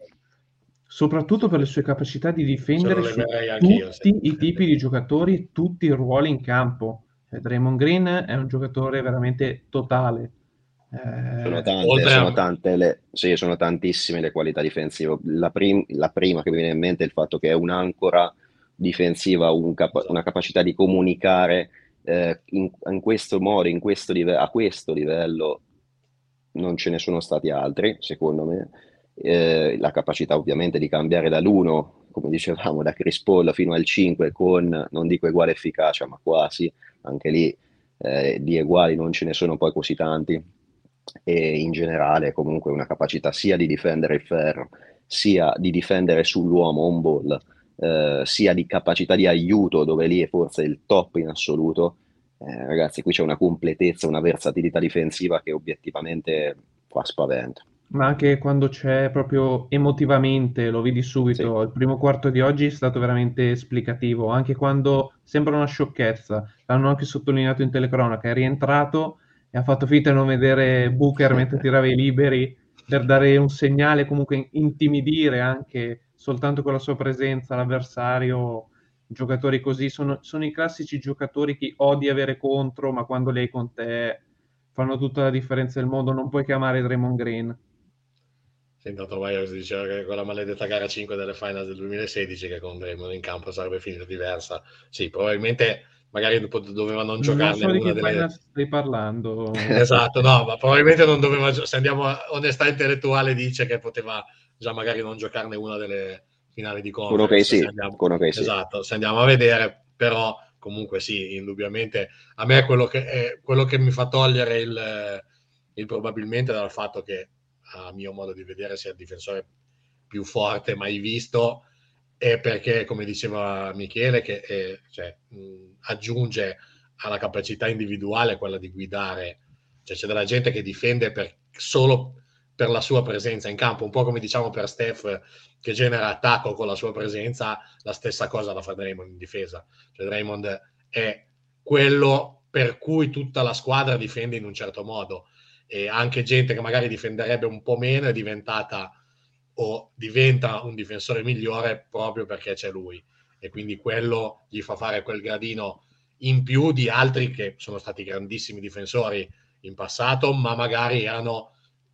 Soprattutto per le sue capacità di difendere su tutti i tipi di giocatori e tutti i ruoli in campo. Cioè, Draymond Green è un giocatore veramente totale. Eh, sono tante, sono, tante le, sì, sono tantissime le qualità difensive. La, prim, la, prima che mi viene in mente è il fatto che è un'ancora difensiva, un capa- una capacità di comunicare eh, in, in, questo modo, in questo live- a questo livello non ce ne sono stati altri, secondo me. Eh, la capacità ovviamente di cambiare dall'1 come dicevamo, da Chris Paul fino al 5 con, non dico uguale efficacia, ma quasi, anche lì eh, di uguali non ce ne sono poi così tanti, e in generale comunque una capacità sia di difendere il ferro, sia di difendere sull'uomo on ball, eh, sia di capacità di aiuto, dove lì è forse il top in assoluto. Eh, ragazzi, qui c'è una completezza, una versatilità difensiva che obiettivamente fa spavento ma anche quando c'è proprio emotivamente, lo vedi subito, sì. il primo quarto di oggi è stato veramente esplicativo, anche quando sembra una sciocchezza, l'hanno anche sottolineato in telecronaca, è rientrato e ha fatto finta di non vedere Booker mentre tirava i liberi per dare un segnale, comunque intimidire anche soltanto con la sua presenza l'avversario. Giocatori così sono, sono i classici giocatori che odi avere contro, ma quando hai con te fanno tutta la differenza del mondo. Non puoi chiamare Draymond Green Sentato Myers diceva che quella maledetta gara 5 delle finals del 2016 che con Draymond in campo sarebbe finita diversa. Sì, probabilmente magari doveva non giocare non so una delle... stai parlando esatto, no, ma probabilmente non doveva se andiamo a onestà intellettuale dice che poteva già magari non giocarne una delle finali di conference. Con okay, sì. Andiamo... Con okay, sì. Esatto, se andiamo a vedere, però comunque sì, indubbiamente a me è quello che, è quello che mi fa togliere il, il probabilmente dal fatto che a mio modo di vedere, sia il difensore più forte mai visto, è perché, come diceva Michele, che è, cioè, mh, aggiunge alla capacità individuale quella di guidare. Cioè, c'è della gente che difende per, solo per la sua presenza in campo, un po' come diciamo per Steph che genera attacco con la sua presenza, la stessa cosa la fa Draymond in difesa. Cioè, Draymond è quello per cui tutta la squadra difende in un certo modo e anche gente che magari difenderebbe un po' meno è diventata o diventa un difensore migliore proprio perché c'è lui. E quindi quello gli fa fare quel gradino in più di altri che sono stati grandissimi difensori in passato ma magari erano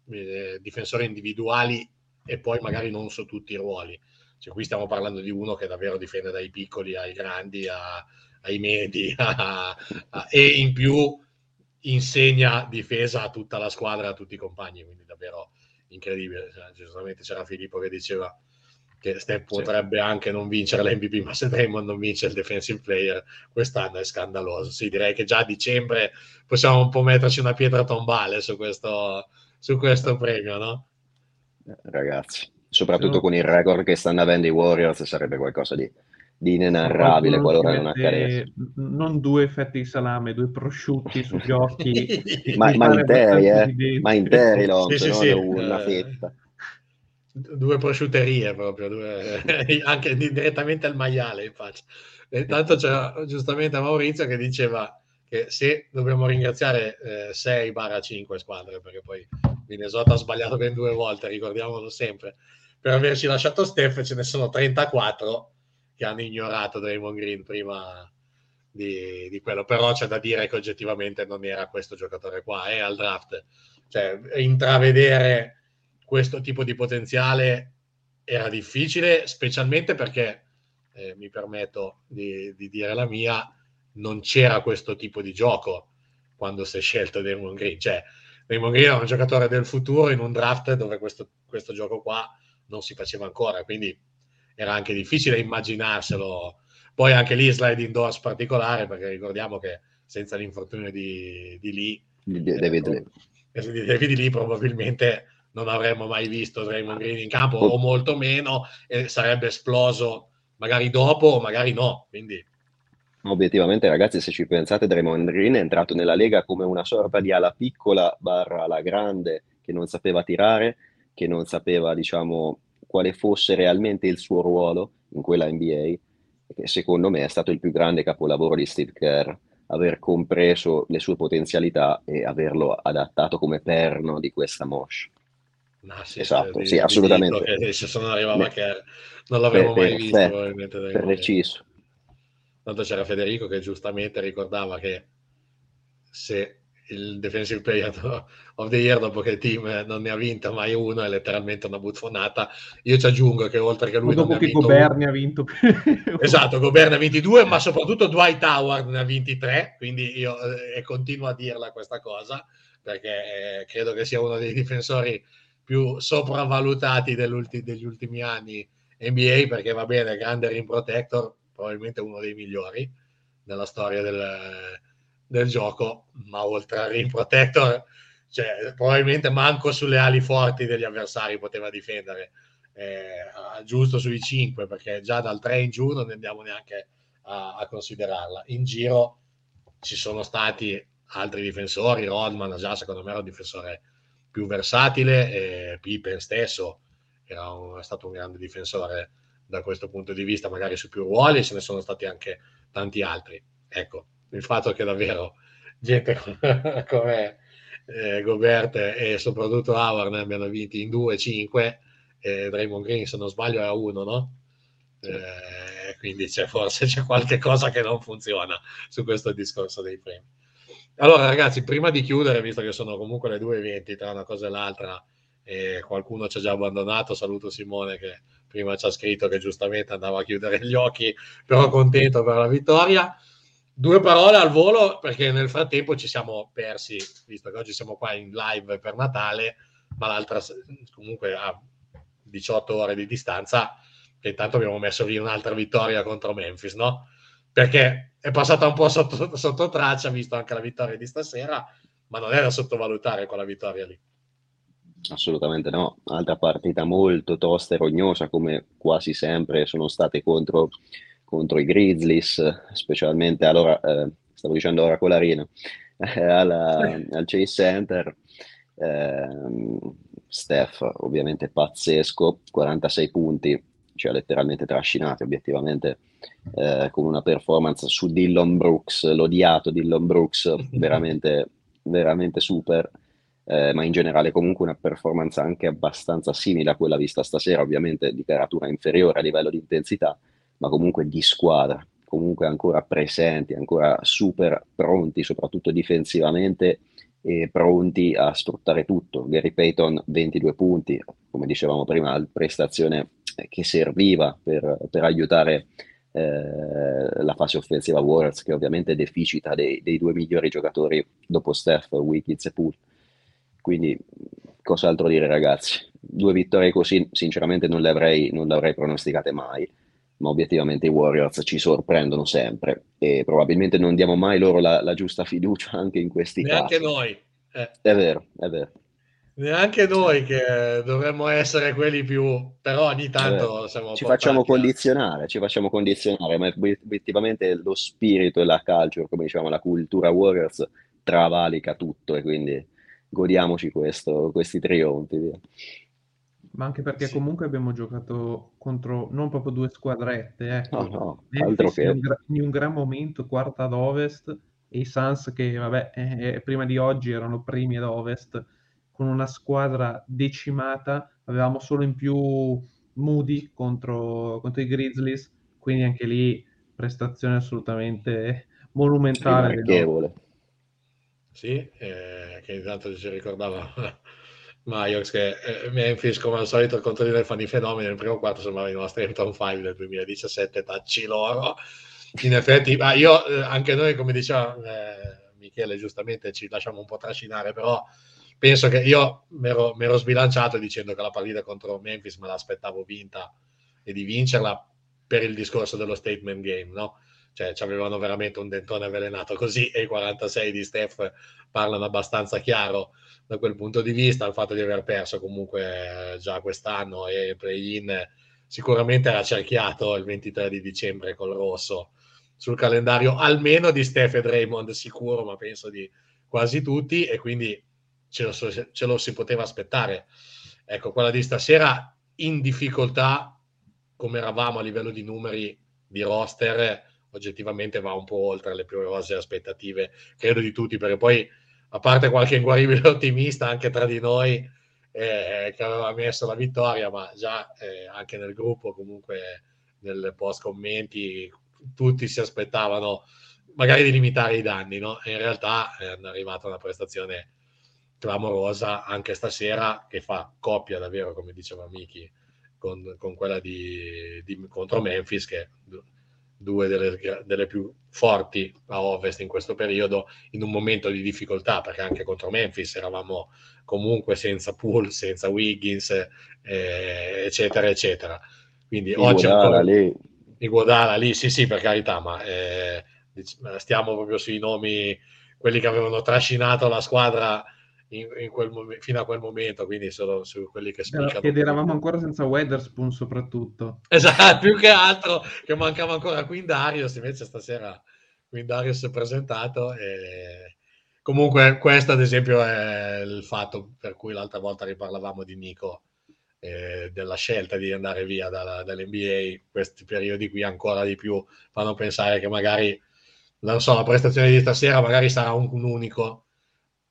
eh, difensori individuali e poi magari non su tutti i ruoli. Cioè, qui stiamo parlando di uno che davvero difende dai piccoli ai grandi a, ai medi a, a, e in più insegna difesa a tutta la squadra, a tutti i compagni, quindi davvero incredibile. Cioè, giustamente c'era Filippo che diceva che Steph sì. potrebbe anche non vincere l'MVP, ma se Draymond non vince il defensive player quest'anno è scandaloso. Sì, direi che già a dicembre possiamo un po' metterci una pietra tombale su questo, su questo premio, no? Ragazzi, soprattutto con il record che stanno avendo i Warriors sarebbe qualcosa di di inenarrabile qualora non accadesse. Non due fetti di salame, due prosciutti sugli occhi. ma, ma interi, eh? Ma interi lo sì, sì, sì. una eh, fetta. Due prosciutterie proprio, due, anche direttamente al maiale in faccia. Intanto c'era giustamente Maurizio che diceva che se dobbiamo ringraziare eh, 6-5 squadre, perché poi Minnesota ha sbagliato ben due volte, ricordiamolo sempre, per averci lasciato Steph ce ne sono 34 che hanno ignorato Draymond Green prima di, di, quello, però c'è da dire che oggettivamente non era questo giocatore qua, è al draft. Cioè, intravedere questo tipo di potenziale era difficile, specialmente perché, eh, mi permetto di, di, dire la mia, non c'era questo tipo di gioco quando si è scelto Draymond Green. Cioè, Draymond Green era un giocatore del futuro in un draft dove questo, questo gioco qua non si faceva ancora, quindi era anche difficile immaginarselo. Poi anche lì slide indoors particolare, perché ricordiamo che senza l'infortunio di, di Lee, di David, Lee. Eh, di David Lee probabilmente non avremmo mai visto Draymond Green in campo o molto meno e sarebbe esploso magari dopo o magari no. Quindi Obiettivamente, ragazzi, se ci pensate, Draymond Green è entrato nella Lega come una sorta di ala piccola barra ala grande che non sapeva tirare, che non sapeva, diciamo, quale fosse realmente il suo ruolo in quella NBA, che secondo me è stato il più grande capolavoro di Steve Kerr, aver compreso le sue potenzialità e averlo adattato come perno di questa mosh. No, sì, esatto, sì, sì assolutamente. Che se non arrivava Kerr, non l'avevo per, mai visto. Per, preciso. Tanto c'era Federico che giustamente ricordava che se il Defensive Player of the Year dopo che il team non ne ha vinta mai uno è letteralmente una buffonata. Io ci aggiungo che oltre che lui o dopo che Goberni ha vinto esatto Goberni ha 22 ma soprattutto Dwight Howard ne ha 23 quindi io eh, continuo a dirla questa cosa perché eh, credo che sia uno dei difensori più sopravvalutati degli ultimi anni NBA perché va bene, grande rim protector, probabilmente uno dei migliori nella storia del, del gioco, ma oltre al rim protector, cioè, probabilmente manco sulle ali forti degli avversari poteva difendere, eh, giusto sui 5, perché già dal 3 in giù non andiamo neanche a, a considerarla. In giro ci sono stati altri difensori, Rodman già secondo me era un difensore più versatile, e Pippen stesso era un, è stato un grande difensore da questo punto di vista, magari su più ruoli, ce ne sono stati anche tanti altri. Ecco, il fatto che davvero gente come, eh, Gobert e soprattutto Howard ne abbiano vinti in 2-5, e Draymond Green se non sbaglio era uno, no? Eh, quindi c'è, forse c'è qualche cosa che non funziona su questo discorso dei premi. Allora ragazzi, prima di chiudere, visto che sono comunque le 2.20 tra una cosa e l'altra, e qualcuno ci ha già abbandonato, saluto Simone che prima ci ha scritto che giustamente andava a chiudere gli occhi, però contento per la vittoria. Due parole al volo perché nel frattempo ci siamo persi, visto che oggi siamo qua in live per Natale, ma l'altra comunque a 18 ore di distanza, che intanto abbiamo messo via un'altra vittoria contro Memphis, no? Perché è passata un po' sotto, sotto traccia, visto anche la vittoria di stasera, ma non era sottovalutare quella vittoria lì. Assolutamente no, altra partita molto tosta e rognosa come quasi sempre sono state contro, contro i Grizzlies, specialmente allora, eh, stavo dicendo ora con l'Arena, eh, alla, al Chase Center. Eh, Steph ovviamente pazzesco, 46 punti, ci ha letteralmente trascinato obiettivamente eh, con una performance su Dillon Brooks, l'odiato Dillon Brooks, veramente, veramente super eh, ma in generale comunque una performance anche abbastanza simile a quella vista stasera, ovviamente di caratura inferiore a livello di intensità, ma comunque di squadra, comunque ancora presenti, ancora super pronti, soprattutto difensivamente e pronti a sfruttare tutto. Gary Payton 22 punti, come dicevamo prima, prestazione che serviva per, per aiutare eh, la fase offensiva Warriors, che ovviamente deficita dei, dei due migliori giocatori dopo Steph, Wiggins e Poole. Quindi, cos'altro dire, ragazzi? Due vittorie così, sinceramente, non le avrei, non le avrei pronosticate mai. Ma obiettivamente i Warriors ci sorprendono sempre e probabilmente non diamo mai loro la, la giusta fiducia anche in questi Neanche casi. noi. Eh. È vero, è vero. Neanche noi che dovremmo essere quelli più, però ogni tanto siamo ci facciamo condizionare, ci facciamo condizionare, ma obiettivamente lo spirito e la culture, come diciamo, la cultura Warriors travalica tutto e quindi godiamoci questo, questi trionfi. Via. Ma anche perché sì. comunque abbiamo giocato contro non proprio due squadrette, ecco. No, no, altro che... in, un, in un gran momento, quarta ad ovest, e i Suns che vabbè, eh, prima di oggi erano primi ad ovest, con una squadra decimata, avevamo solo in più Moody contro, contro i Grizzlies, quindi anche lì prestazione assolutamente monumentale. Sì, eh, che intanto ci ricordava Myers che eh, Memphis come al solito contro fanno i fenomeni nel primo quarto sembrava i nostri Hampton 5 del 2017 tacci loro in effetti ma io eh, anche noi come diceva eh, Michele giustamente ci lasciamo un po' trascinare però penso che io mi ero sbilanciato dicendo che la partita contro Memphis me l'aspettavo vinta e di vincerla per il discorso dello statement game no? cioè ci avevano veramente un dentone avvelenato così e i 46 di Steph parlano abbastanza chiaro da quel punto di vista, il fatto di aver perso comunque già quest'anno e play-in sicuramente era cerchiato il 23 di dicembre col rosso sul calendario almeno di Steph e Draymond sicuro, ma penso di quasi tutti e quindi ce lo, ce lo si poteva aspettare. Ecco, quella di stasera in difficoltà come eravamo a livello di numeri di roster oggettivamente va un po' oltre le più rose aspettative, credo di tutti, perché poi, a parte qualche inguaribile ottimista anche tra di noi, eh, che aveva messo la vittoria, ma già eh, anche nel gruppo, comunque nel post commenti, tutti si aspettavano magari di limitare i danni, no? E in realtà è arrivata una prestazione clamorosa anche stasera che fa coppia davvero, come diceva Miki, con, con quella di, di, contro Memphis, che due delle, delle, più forti a ovest in questo periodo, in un momento di difficoltà, perché anche contro Memphis eravamo comunque senza Pool, senza Wiggins, eh, eccetera, eccetera. Quindi I oggi Guadala lì. Guadala lì, sì, sì, per carità, ma eh, stiamo proprio sui nomi, quelli che avevano trascinato la squadra in, in quel mom- fino a quel momento, quindi solo su quelli che spiccano. Ed eravamo ancora senza Weatherspoon soprattutto. Esatto, più che altro che mancava ancora Quindarius, invece stasera Quindarius è presentato e... Comunque questo ad esempio è il fatto per cui l'altra volta riparlavamo di Nico eh, della scelta di andare via dalla, dall'NBA, questi periodi qui ancora di più fanno pensare che magari, non so, la prestazione di stasera magari sarà un, un unico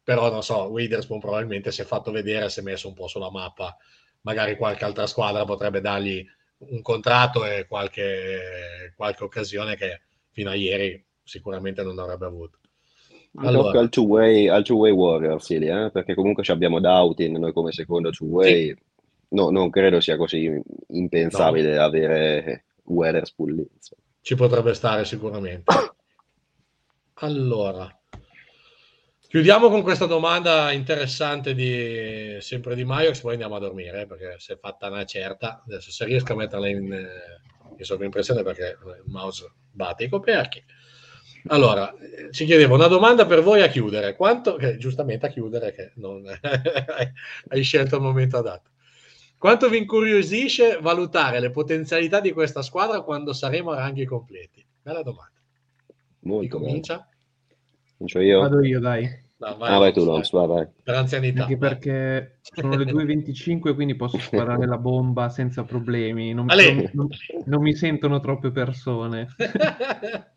però non so, Witherspoon probabilmente si è fatto vedere, si è messo un po' sulla mappa, magari qualche altra squadra potrebbe dargli un contratto e qualche, qualche occasione che fino a ieri sicuramente non avrebbe avuto. Allora. al two-way, al two-way Warriors, sì, eh? perché comunque abbiamo Dautin noi come secondo two-way, sì. no, non credo sia così impensabile no. avere Weatherspoon lì. Ci potrebbe stare sicuramente. Allora, Chiudiamo con questa domanda interessante di, sempre di Maiox, poi andiamo a dormire, eh, perché si è fatta una certa. Adesso se riesco a metterla in, eh, in sovraimpressione perché il mouse batte i coperchi. Allora, ci chiedevo una domanda per voi a chiudere. Quanto, che, giustamente a chiudere, che non hai scelto il momento adatto. Quanto vi incuriosisce valutare le potenzialità di questa squadra quando saremo a ranghi completi? Bella domanda. Molto Chi comincia? Comincio io? Vado io, dai. No, vai, ah, vai tu, Lons, vai, vai. Per anzianità. Anche perché sono le 2.25, quindi posso sparare la bomba senza problemi. Non, non, non, non mi sentono troppe persone.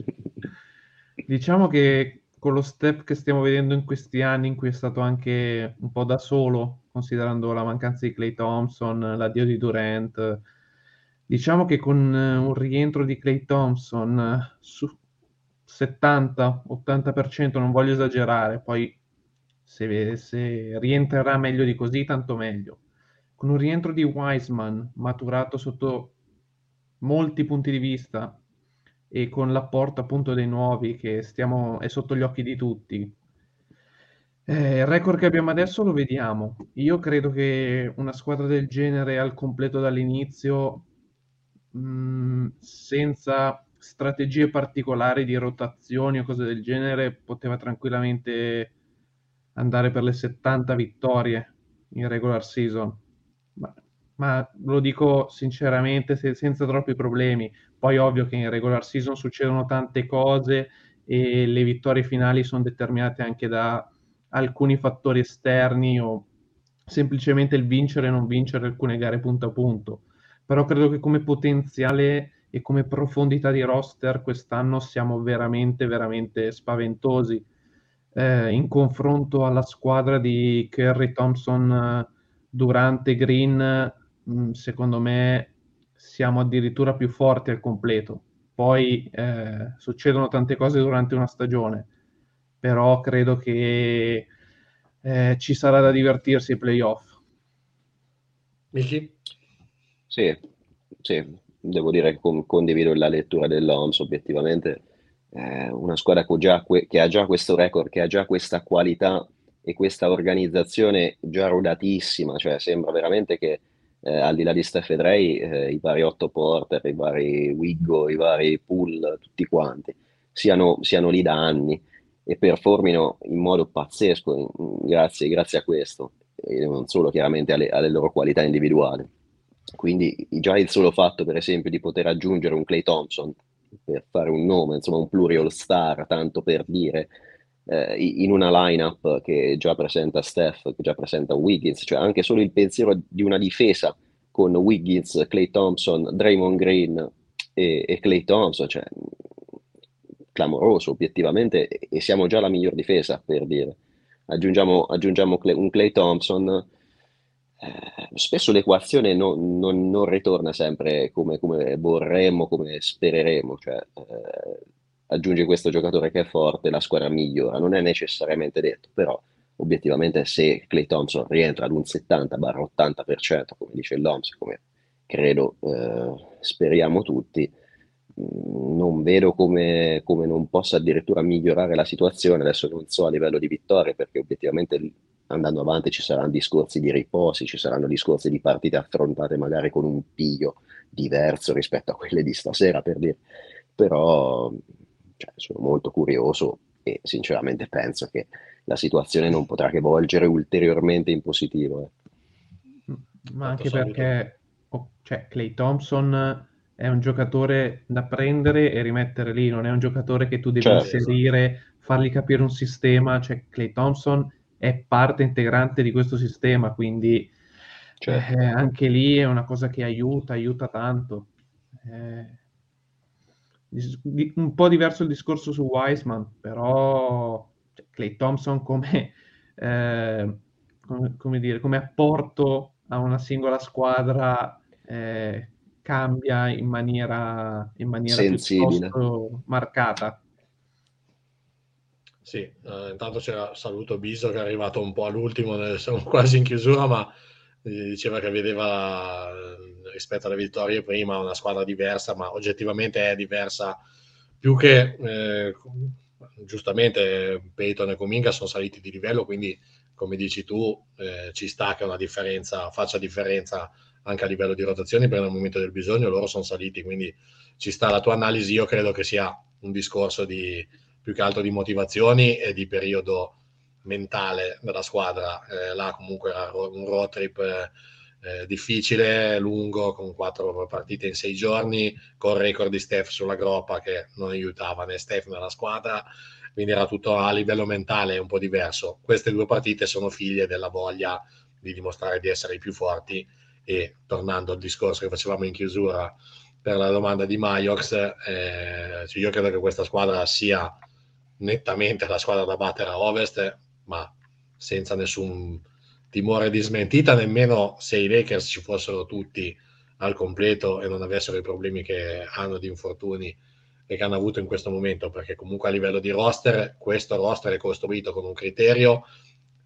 diciamo che con lo step che stiamo vedendo in questi anni, in cui è stato anche un po' da solo, considerando la mancanza di Clay Thompson, l'addio di Durant, diciamo che con un rientro di Clay Thompson su, 70-80%, non voglio esagerare, poi se, se, rientrerà meglio di così, tanto meglio. Con un rientro di Wiseman maturato sotto molti punti di vista e con l'apporto appunto dei nuovi che stiamo, è sotto gli occhi di tutti. Eh, il record che abbiamo adesso lo vediamo. Io credo che una squadra del genere al completo dall'inizio, mh, mm, senza strategie particolari di rotazioni o cose del genere, poteva tranquillamente andare per le 70 vittorie in regular season. Ma, ma lo dico sinceramente se, senza troppi problemi. Poi ovvio che in regular season succedono tante cose e le vittorie finali sono determinate anche da alcuni fattori esterni o semplicemente il vincere e non vincere alcune gare punto a punto. Però credo che come potenziale e come profondità di roster quest'anno siamo veramente, veramente spaventosi. Eh, in confronto alla squadra di Kerry Thompson, Durante Green, mm, secondo me siamo addirittura più forti al completo. Poi eh, succedono tante cose durante una stagione, però credo che eh, ci sarà da divertirsi ai playoff. Miki? Sì, sì, devo dire che con, condivido la lettura dell'OMS, obiettivamente eh, una squadra che, già, che ha già questo record, che ha già questa qualità e questa organizzazione già rodatissima, cioè sembra veramente che eh, al di là di Steph e Dre, eh, i vari Otto Porter, i vari Wiggo, i vari Pool, tutti quanti, siano, siano lì da anni e performino in modo pazzesco. Grazie, grazie a questo, e non solo chiaramente alle, alle loro qualità individuali. Quindi già il solo fatto, per esempio, di poter aggiungere un Clay Thompson per fare un nome, insomma un plurial star, tanto per dire, eh, in una lineup che già presenta Steph, che già presenta Wiggins, cioè anche solo il pensiero di una difesa con Wiggins, Clay Thompson, Draymond Green e, e Clay Thompson, cioè clamoroso obiettivamente, e siamo già la miglior difesa per dire. Aggiungiamo, aggiungiamo un Clay Thompson eh, spesso l'equazione non, non, non ritorna sempre come, come, vorremmo, come spereremo. Cioè, eh, aggiunge questo giocatore che è forte, la squadra migliora. Non è necessariamente detto, però obiettivamente se Clay Thompson rientra ad un 70-80%, come dice l'OMS, come credo eh, speriamo tutti, mm, non vedo come, come, non possa addirittura migliorare la situazione. Adesso non so a livello di vittorie, perché obiettivamente andando avanti ci saranno discorsi di riposi, ci saranno discorsi di partite affrontate magari con un piglio diverso rispetto a quelle di stasera, per dire. Però cioè, sono molto curioso e sinceramente penso che la situazione non potrà che volgere ulteriormente in positivo. Eh. Ma anche perché oh, cioè, Clay Thompson è un giocatore da prendere e rimettere lì, non è un giocatore che tu devi certo. inserire, fargli capire un sistema, cioè Clay Thompson è parte integrante di questo sistema, quindi certo. eh, anche lì è una cosa che aiuta, aiuta tanto. Eh, un po' diverso il discorso su Wiseman, però cioè, Clay Thompson come, eh, come, come, dire, come, apporto a una singola squadra eh, cambia in maniera, in maniera piuttosto marcata. Sì, eh, intanto c'era saluto Biso che è arrivato un po' all'ultimo, siamo quasi in chiusura, ma diceva che vedeva rispetto alle vittorie prima una squadra diversa, ma oggettivamente è diversa più che eh, giustamente Peyton e Cominga sono saliti di livello, quindi come dici tu eh, ci sta che una differenza faccia differenza anche a livello di rotazioni, per il momento del bisogno loro sono saliti, quindi ci sta la tua analisi, io credo che sia un discorso di più che altro di motivazioni e di periodo mentale della squadra. Eh, là comunque era un road trip eh, eh, difficile, lungo, con quattro partite in sei giorni, con record di Steph sulla groppa che non aiutava né Steph né la squadra, quindi era tutto a livello mentale un po' diverso. Queste due partite sono figlie della voglia di dimostrare di essere i più forti e tornando al discorso che facevamo in chiusura per la domanda di Maiox, eh, io credo che questa squadra sia nettamente la squadra da battere a ovest, ma senza nessun timore di smentita, nemmeno se i Lakers ci fossero tutti al completo e non avessero i problemi che hanno di infortuni e che hanno avuto in questo momento, perché comunque a livello di roster, questo roster è costruito con un criterio,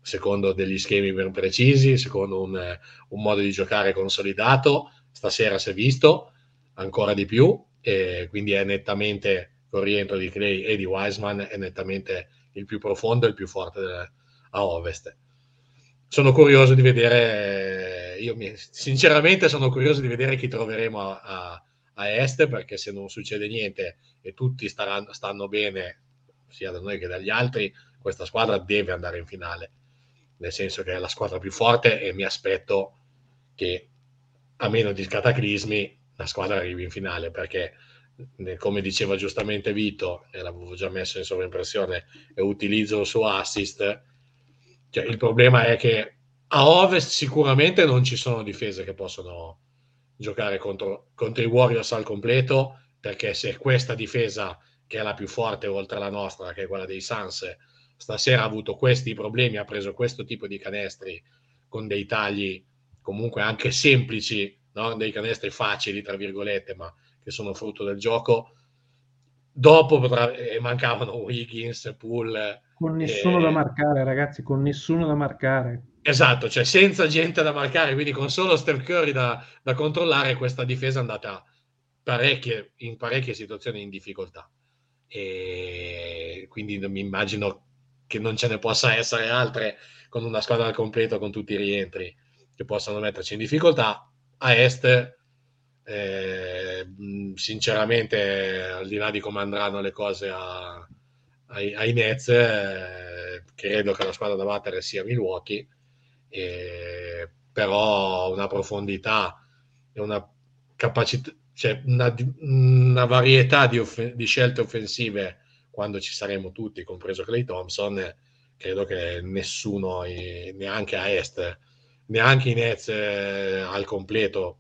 secondo degli schemi ben precisi, secondo un, un modo di giocare consolidato. Stasera si è visto ancora di più, e quindi è nettamente con rientro di Clay e di Wiseman è nettamente il più profondo e il più forte a ovest. Sono curioso di vedere, io mi, sinceramente sono curioso di vedere chi troveremo a, a, a, est perché se non succede niente e tutti staranno, stanno bene sia da noi che dagli altri, questa squadra deve andare in finale, nel senso che è la squadra più forte e mi aspetto che a meno di cataclismi la squadra arrivi in finale perché come diceva giustamente Vito, e l'avevo già messo in sovraimpressione, e utilizzo il suo assist, cioè, il problema è che a ovest sicuramente non ci sono difese che possono giocare contro, contro i Warriors al completo, perché se questa difesa, che è la più forte oltre alla nostra, che è quella dei Suns, stasera ha avuto questi problemi, ha preso questo tipo di canestri con dei tagli comunque anche semplici, no? dei canestri facili, tra virgolette, ma che sono frutto del gioco. Dopo potrà, eh, mancavano Wiggins, Poole. Con nessuno eh, da marcare, ragazzi, con nessuno da marcare. Esatto, cioè senza gente da marcare, quindi con solo Steph Curry da, da controllare, questa difesa è andata parecchie, in parecchie situazioni in difficoltà. E quindi mi immagino che non ce ne possa essere altre con una squadra al completo con tutti i rientri che possano metterci in difficoltà. A est eh, sinceramente, al di là di come andranno le cose a, ai, ai Nets, eh, credo che la squadra da battere sia Milwaukee, eh, però una profondità e una capacità, cioè una, una varietà di, off- di, scelte offensive quando ci saremo tutti, compreso Clay Thompson, credo che nessuno, neanche a est, neanche i Nets eh, al completo,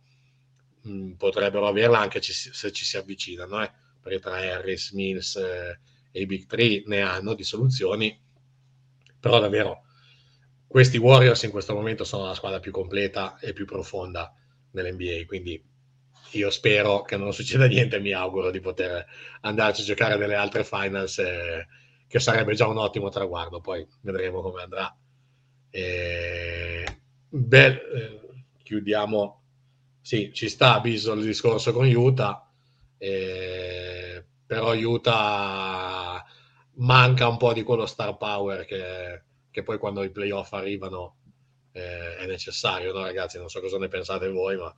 mh, mm, potrebbero averla anche ci, se ci si avvicinano, eh? perché tra Harris, Mills eh, e i Big Three ne hanno di soluzioni, però davvero questi Warriors in questo momento sono la squadra più completa e più profonda nell'NBA, quindi io spero che non succeda niente, mi auguro di poter andarci a giocare delle altre finals, eh, che sarebbe già un ottimo traguardo, poi vedremo come andrà. E... Beh, eh, chiudiamo, sì, ci sta visto il discorso con Utah, eh, però Utah manca un po' di quello star power che, che poi quando i playoff arrivano eh, è necessario, no ragazzi? Non so cosa ne pensate voi, ma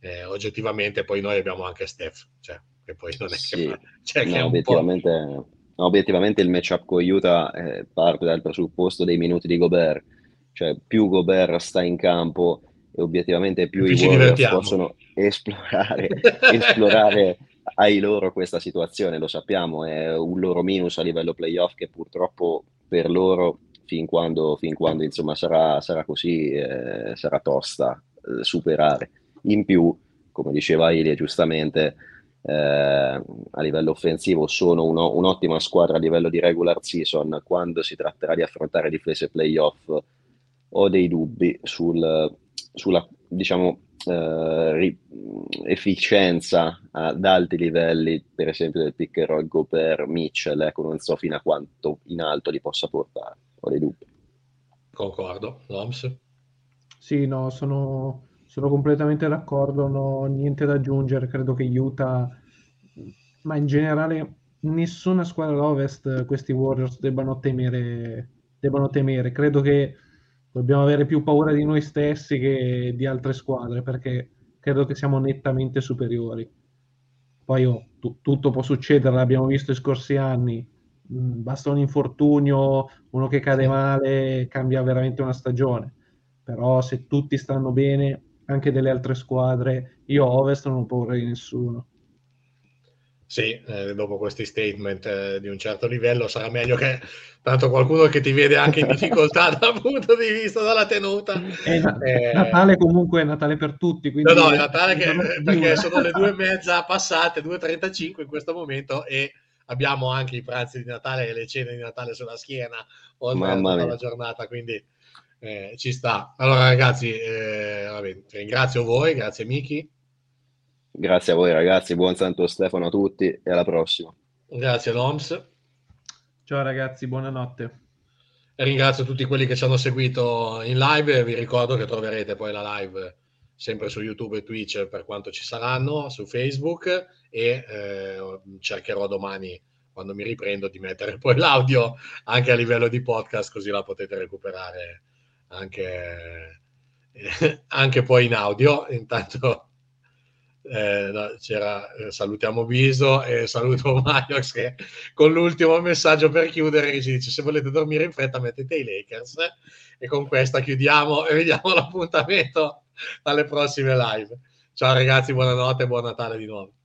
eh, oggettivamente poi noi abbiamo anche Steph, cioè, che poi non è sì. che, cioè, no, che obiettivamente, no, obiettivamente, il matchup con Utah eh, parte dal presupposto dei minuti di Gobert, cioè più Gobert sta in campo e obiettivamente più, più i Warriors possono esplorare, esplorare ai loro questa situazione, lo sappiamo, è un loro minus a livello playoff che purtroppo per loro fin quando, fin quando insomma sarà, sarà così eh, sarà tosta eh, superare. In più, come diceva Ilie giustamente, eh, a livello offensivo sono uno, un'ottima squadra a livello di regular season, quando si tratterà di affrontare difese playoff ho dei dubbi sul, sulla diciamo, eh, ri- efficienza ad alti livelli, per esempio del pick and roll go per Mitchell, ecco, non so fino a quanto in alto li possa portare, ho dei dubbi. Concordo, Loms? Sì, no, sono sono completamente d'accordo, non ho niente da aggiungere. Credo che Utah, ma in generale nessuna squadra d'Ovest questi Warriors debbano temere, debbano temere. Credo che dobbiamo avere più paura di noi stessi che di altre squadre perché credo che siamo nettamente superiori. Poi oh, t- tutto può succedere, l'abbiamo visto i scorsi anni. Mm, basta un infortunio, uno che cade male, cambia veramente una stagione. Però se tutti stanno bene, anche delle altre squadre. Io Ovest non ho paura di nessuno. Sì, eh, dopo questi statement eh, di un certo livello sarà meglio che tanto qualcuno che ti vede anche in difficoltà dal punto di vista della tenuta. È eh, Natale comunque è Natale per tutti. No, no, è Natale che, perché sono le due e mezza passate, 2.35 in questo momento e abbiamo anche i pranzi di Natale e le cene di Natale sulla schiena oltre a tutta la giornata, quindi eh, ci sta. Allora ragazzi, eh, vabbè, ringrazio voi, grazie Miki. Grazie a voi ragazzi, buon Santo Stefano a tutti e alla prossima. Grazie Loms. Ciao ragazzi, buonanotte. E ringrazio tutti quelli che ci hanno seguito in live. Vi ricordo che troverete poi la live sempre su YouTube e Twitch per quanto ci saranno, su Facebook e eh, cercherò domani quando mi riprendo di mettere poi l'audio anche a livello di podcast così la potete recuperare anche, eh, anche poi in audio. Intanto eh, c'era, eh, salutiamo Viso e saluto Maiox che con l'ultimo messaggio per chiudere ci dice se volete dormire in fretta mettete i Lakers e con questa chiudiamo e vediamo l'appuntamento alle prossime live. Ciao ragazzi, buonanotte e buon Natale di nuovo.